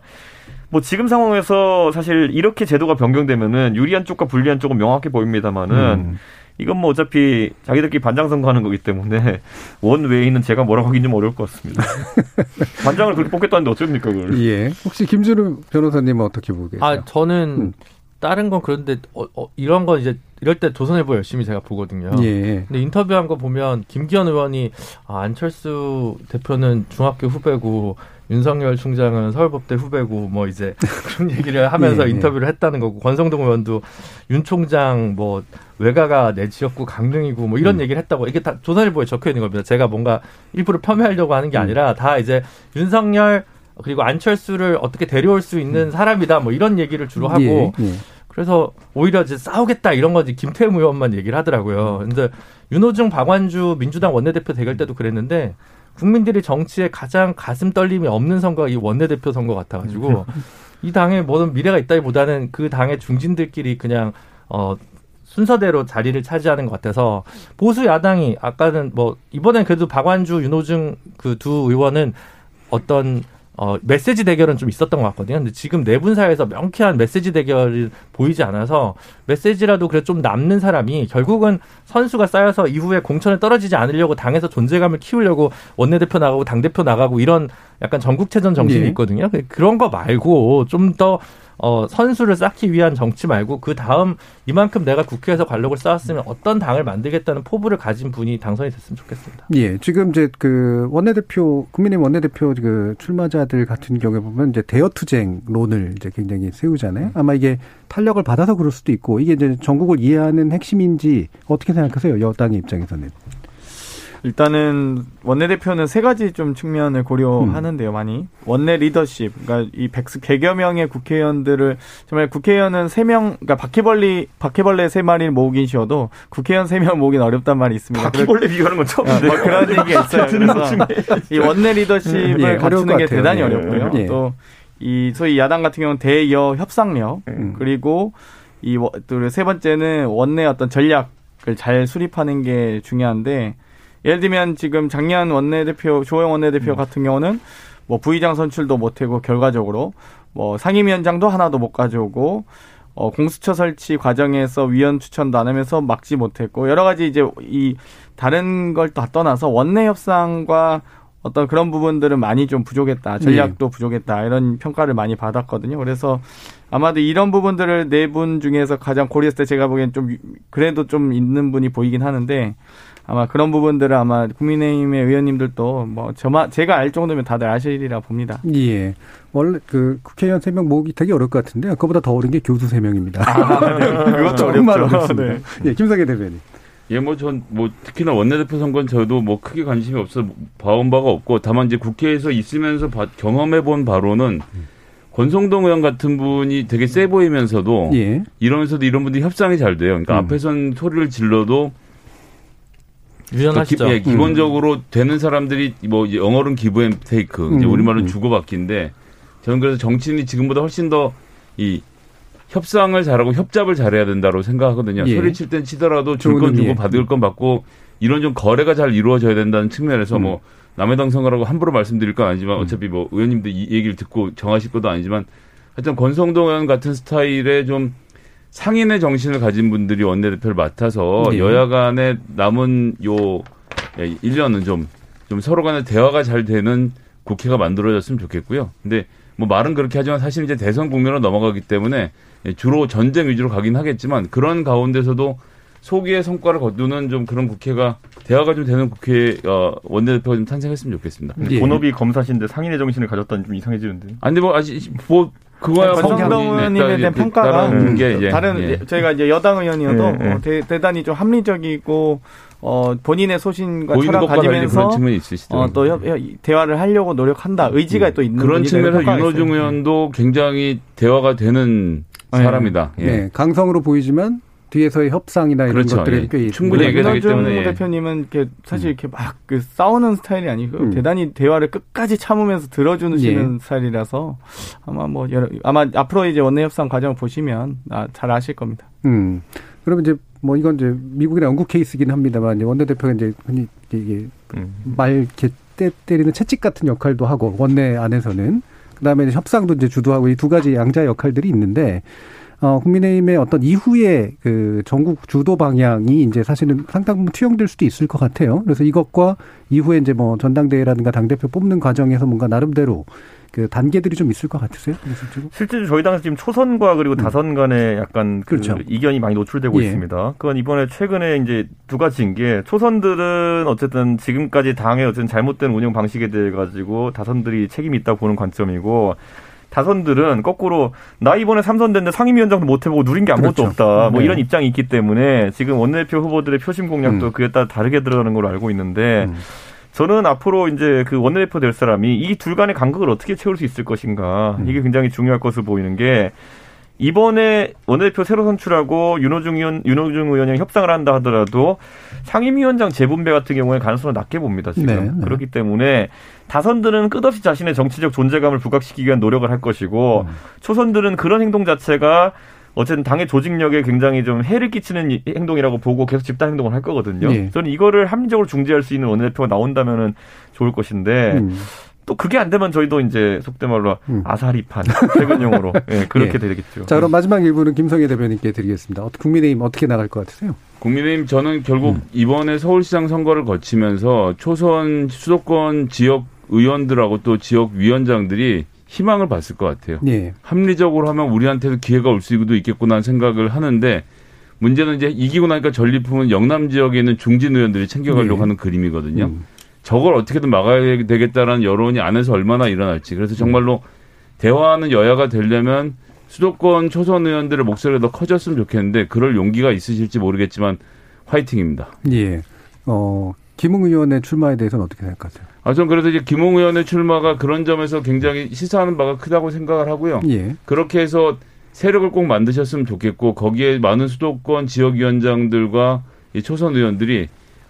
뭐 지금 상황에서 사실 이렇게 제도가 변경되면은 유리한 쪽과 불리한 쪽은 명확해 보입니다만은 음. 이건 뭐 어차피 자기들끼리 반장 선거하는 거기 때문에 원 외에 있는 제가 뭐라고 하긴 좀 어려울 것 같습니다. 반장을 그렇게 뽑겠다는데 어쩝니까 그걸? 예. 혹시 김준우 변호사님은 어떻게 보고 계세요? 아 저는 음. 다른 건 그런데 어, 어, 이런 건 이제 이럴 때 조선일보 열심히 제가 보거든요. 예. 근데 인터뷰한 거 보면 김기현 의원이 아, 안철수 대표는 중학교 후배고 윤석열 총장은 서울법대 후배고 뭐 이제 그런 얘기를 하면서 예. 인터뷰를 했다는 거고 권성동 의원도 윤 총장 뭐 외가가 내 지역구 강릉이고 뭐 이런 음. 얘기를 했다고 이게 다 조선일보에 적혀 있는 겁니다. 제가 뭔가 일부러 폄훼하려고 하는 게 음. 아니라 다 이제 윤석열 그리고 안철수를 어떻게 데려올 수 있는 음. 사람이다 뭐 이런 얘기를 주로 하고 예, 예. 그래서 오히려 이제 싸우겠다 이런 거지 김태흠 의원만 얘기를 하더라고요. 근데 윤호중 박완주 민주당 원내대표 대결 때도 그랬는데 국민들이 정치에 가장 가슴 떨림이 없는 선거가 이 원내대표 선거 같아가지고 이 당에 뭐든 미래가 있다기보다는 그 당의 중진들끼리 그냥 어 순서대로 자리를 차지하는 것 같아서 보수 야당이 아까는 뭐 이번엔 그래도 박완주 윤호중 그 두 의원은 어떤 어, 메시지 대결은 좀 있었던 것 같거든요. 근데 지금 내분 네 사회에서 명쾌한 메시지 대결이 보이지 않아서 메시지라도 그래 좀 남는 사람이 결국은 선수가 쌓여서 이후에 공천에 떨어지지 않으려고 당에서 존재감을 키우려고 원내대표 나가고 당대표 나가고 이런 약간 전국체전 정신이 네. 있거든요. 그런 거 말고 좀 더 어, 선수를 쌓기 위한 정치 말고 그 다음 이만큼 내가 국회에서 관록을 쌓았으면 어떤 당을 만들겠다는 포부를 가진 분이 당선이 됐으면 좋겠습니다. 예, 지금 이제 그 원내대표 국민의힘 원내대표 그 출마자들 같은 경우에 보면 이제 대여투쟁론을 이제 굉장히 세우잖아요. 아마 이게 탄력을 받아서 그럴 수도 있고 이게 이제 전국을 이해하는 핵심인지 어떻게 생각하세요? 여당의 입장에서는. 일단은 원내대표는 세 가지 좀 측면을 고려하는데요, 음. 많이. 원내 리더십, 그러니까 이 백스 개여 명의 국회의원들을 정말 국회의원은 세 명, 그러니까 바퀴벌레 세 마리를 모으긴 쉬워도 국회의원 세 명 모으긴 어렵단 말이 있습니다. 바퀴벌레 비교하는 건 처음인데. 뭐 그런 얘기가 있어요. 그래서 이 원내 리더십을 예, 갖추는 게 대단히 예. 어렵고요. 예. 또이 소위 야당 같은 경우는 대여 협상력 음. 그리고 이또세 번째는 원내 어떤 전략을 잘 수립하는 게 중요한데. 예를 들면 지금 작년 원내대표 조영 원내대표 음. 같은 경우는 뭐 부의장 선출도 못하고 결과적으로 뭐 상임위원장도 하나도 못 가져오고 어 공수처 설치 과정에서 위원 추천도 안 하면서 막지 못했고 여러 가지 이제 이 다른 걸 다 떠나서 원내 협상과 어떤 그런 부분들은 많이 좀 부족했다. 전략도 네. 부족했다. 이런 평가를 많이 받았거든요. 그래서 아마도 이런 부분들을 네 분 중에서 가장 고려했을 때 제가 보기엔 좀 그래도 좀 있는 분이 보이긴 하는데 아마 그런 부분들을 아마 국민의힘의 의원님들도 뭐 저만 제가 알 정도면 다들 아시리라 봅니다. 예. 원래 그 국회의원 세 명 모으기 되게 어려울 것 같은데 그거보다 더 어려운 게 교수 세 명입니다. 아, 네. 그것도 어렵죠. 네. 예, 김상계 대변인. 예, 뭐, 전, 뭐, 특히나 원내대표 선거는 저도 뭐 크게 관심이 없어 봐온 바가 없고, 다만 이제 국회에서 있으면서 경험해 본 바로는 권성동 의원 같은 분이 되게 세 보이면서도, 예. 이러면서도 이런 분들이 협상이 잘 돼요. 그러니까 음. 앞에선 소리를 질러도 유연하시죠. 그러니까 기, 예, 기본적으로 음. 되는 사람들이 뭐 영어로는 give and take, 음. 이제 우리말은 음. 주고받기인데 저는 그래서 정치인이 지금보다 훨씬 더 이 협상을 잘하고 협잡을 잘해야 된다고 생각하거든요. 예. 소리 칠 땐 치더라도 줄 건 주고 예. 받을 건 받고 이런 좀 거래가 잘 이루어져야 된다는 측면에서 음. 뭐 남의 당 선거라고 함부로 말씀드릴 건 아니지만 음. 어차피 뭐 의원님들 이 얘기를 듣고 정하실 것도 아니지만 하여튼 권성동 의원 같은 스타일의 좀 상인의 정신을 가진 분들이 원내대표를 맡아서 네. 여야 간에 남은 요 1년은 좀, 좀 서로 간에 대화가 잘 되는 국회가 만들어졌으면 좋겠고요. 근데 뭐 말은 그렇게 하지만 사실 이제 대선 국면으로 넘어가기 때문에 주로 전쟁 위주로 가긴 하겠지만 그런 가운데서도 소기의 성과를 거두는 좀 그런 국회가 대화가 좀 되는 국회 어, 원내대표가 좀 탄생했으면 좋겠습니다. 예. 본업이 검사신데 상인의 정신을 가졌다니 좀 이상해지는데. 아니 뭐 아직 뭐 그거야 권성동 의원님에 대한 평가가 다른 게 이제 다른 예. 저희가 이제 여당 의원이어도 예, 예. 어, 대, 대단히 좀 합리적이고 어, 본인의 소신과 철학 가지면서. 어, 또 협, 협- 대화를 하려고 노력한다 의지가 또 있는 그런 측면에서 윤호중. 의원도 굉장히 대화가 되는 네. 사람이다. 예. 네, 강성으로 보이지만 뒤에서의 협상이나 이런 그렇죠. 것들이 예. 꽤 충분히. 얘기가 되기 윤호중 때문에, 예. 대표님은 이렇게 사실 이렇게 막 그 싸우는 스타일이 아니고 음. 대단히 대화를 끝까지 참으면서 들어주시는 예. 스타일이라서 아마 뭐 여러, 아마 앞으로 이제 원내 협상 과정을 보시면 아, 잘 아실 겁니다. 음. 그러면 이제 뭐 이건 이제 미국이나 영국 케이스긴 합니다만 이제 원내대표가 이제 흔히 이게 음. 말 이렇게 때, 때리는 채찍 같은 역할도 하고 원내 안에서는 그다음에 이제 협상도 이제 주도하고 이 두 가지 양자 역할들이 있는데 어 국민의힘의 어떤 이후의 그 전국 주도 방향이 이제 사실은 상당 부분 투영될 수도 있을 것 같아요. 그래서 이것과 이후에 이제 뭐 전당대회라든가 당 대표 뽑는 과정에서 뭔가 나름대로 그 단계들이 좀 있을 것 같으세요? 그래서 지금 실제 저희 당에서 지금 초선과 그리고 다선 간에 약간 그 음. 그렇죠. 이견이 많이 노출되고 예. 있습니다. 그건 이번에 최근에 이제 두 가지인 게 초선들은 어쨌든 지금까지 당의 어쨌든 잘못된 운영 방식에 대해 가지고 다선들이 책임이 있다고 보는 관점이고 다선들은 거꾸로 나 이번에 삼선 됐는데 상임위원장도 못 해보고 누린 게 아무것도 그렇죠. 없다. 뭐 네. 이런 입장이 있기 때문에 지금 원내대표 후보들의 표심 공약도 음. 그에 따라 다르게 들어가는 걸로 알고 있는데 음. 저는 앞으로 이제 그 원내대표 될 사람이 이 둘 간의 간극을 어떻게 채울 수 있을 것인가 음. 이게 굉장히 중요할 것으로 보이는 게 이번에 원내대표 새로 선출하고 윤호중 의원, 윤호중 의원이 협상을 한다 하더라도 상임위원장 재분배 같은 경우에 가능성을 낮게 봅니다 지금 네, 네. 그렇기 때문에 다선들은 끝없이 자신의 정치적 존재감을 부각시키기 위한 노력을 할 것이고 음. 초선들은 그런 행동 자체가 어쨌든 당의 조직력에 굉장히 좀 해를 끼치는 이- 행동이라고 보고 계속 집단 행동을 할 거거든요. 예. 저는 이거를 합리적으로 중재할 수 있는 원내대표가 나온다면은 좋을 것인데 음. 또 그게 안 되면 저희도 이제 속된 말로 음. 아사리판 퇴근용으로 예, 그렇게 예. 되겠죠. 자 그럼 마지막 일부는 김성애 대변인께 드리겠습니다. 어, 국민의힘 어떻게 나갈 것 같으세요? 국민의힘 저는 결국 음. 이번에 서울시장 선거를 거치면서 초선 수도권 지역 의원들하고 또 지역 위원장들이 희망을 봤을 것 같아요. 예. 합리적으로 하면 우리한테도 기회가 올 수도 있겠구나 생각을 하는데 문제는 이제 이기고 나니까 전리품은 영남 지역에 있는 중진 의원들이 챙겨가려고 네. 하는 그림이거든요. 음. 저걸 어떻게든 막아야 되겠다라는 여론이 안에서 얼마나 일어날지. 그래서 정말로 대화하는 여야가 되려면 수도권 초선 의원들의 목소리가 더 커졌으면 좋겠는데 그럴 용기가 있으실지 모르겠지만 화이팅입니다. 예. 어, 김웅 의원의 출마에 대해서는 어떻게 생각하세요? 아, 전 그래서 이제 김홍 의원의 출마가 그런 점에서 굉장히 시사하는 바가 크다고 생각을 하고요. 예. 그렇게 해서 세력을 꼭 만드셨으면 좋겠고 거기에 많은 수도권 지역위원장들과 이 초선 의원들이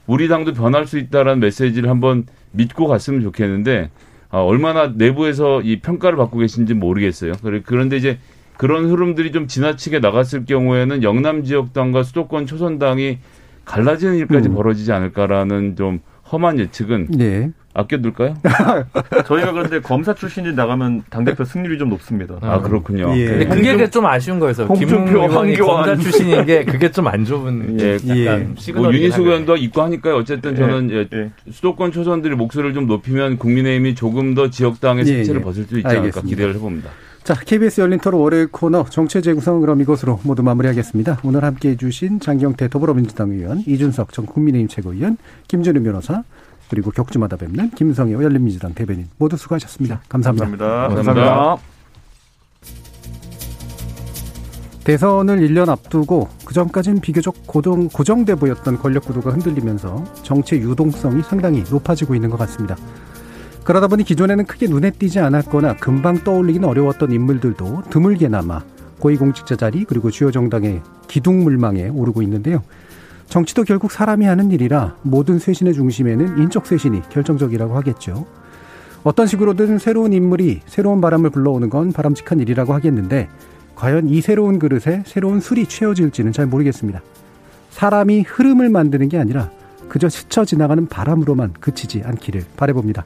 우리 당도 변할 수 있다라는 메시지를 한번 믿고 갔으면 좋겠는데 아, 얼마나 내부에서 이 평가를 받고 계신지 모르겠어요. 그런데 이제 그런 흐름들이 좀 지나치게 나갔을 경우에는 영남 지역당과 수도권 초선당이 갈라지는 일까지 음. 벌어지지 않을까라는 좀 험한 예측은 예. 아껴둘까요? 저희가 그런데 검사 출신이 나가면 당대표 승률이 좀 높습니다. 아 그렇군요. 예. 근데 그게 그게 좀 아쉬운 거여서 홍준표, 김웅 의원이 황교안. 검사 출신인 게 그게 좀 안 좋은 예. 약간 예. 시그널이긴 뭐 윤희숙. 의원도 있고 하니까요. 어쨌든 저는 예, 예. 수도권 초선들이 목소리를 좀 높이면 국민의힘이 조금 더 지역당의 예, 색채를 예. 벗을 수 있지 않을까 알겠습니다. 기대를 해봅니다. 자, KBS 열린 토론 월요일 코너 정체 재구성은 그럼 이것으로 모두 마무리하겠습니다. 오늘 함께 해주신 장경태 더불어민주당 의원, 이준석 전 국민의힘 최고위원, 김준우 변호사, 그리고 격주마다 뵙는 김성애 열린민주당 대변인 모두 수고하셨습니다. 감사합니다. 감사합니다. 감사합니다. 대선을 1년 앞두고 그전까지는 비교적 고정, 고정돼 보였던 권력 구도가 흔들리면서 정치 유동성이 상당히 높아지고 있는 것 같습니다. 그러다 보니 기존에는 크게 눈에 띄지 않았거나 금방 떠올리기는 어려웠던 인물들도 드물게나마 고위공직자 자리 그리고 주요 정당의 기둥물망에 오르고 있는데요. 정치도 결국 사람이 하는 일이라 모든 쇄신의 중심에는 인적 쇄신이 결정적이라고 하겠죠. 어떤 식으로든 새로운 인물이 새로운 바람을 불러오는 건 바람직한 일이라고 하겠는데 과연 이 새로운 그릇에 새로운 술이 채워질지는 잘 모르겠습니다. 사람이 흐름을 만드는 게 아니라 그저 스쳐 지나가는 바람으로만 그치지 않기를 바라봅니다.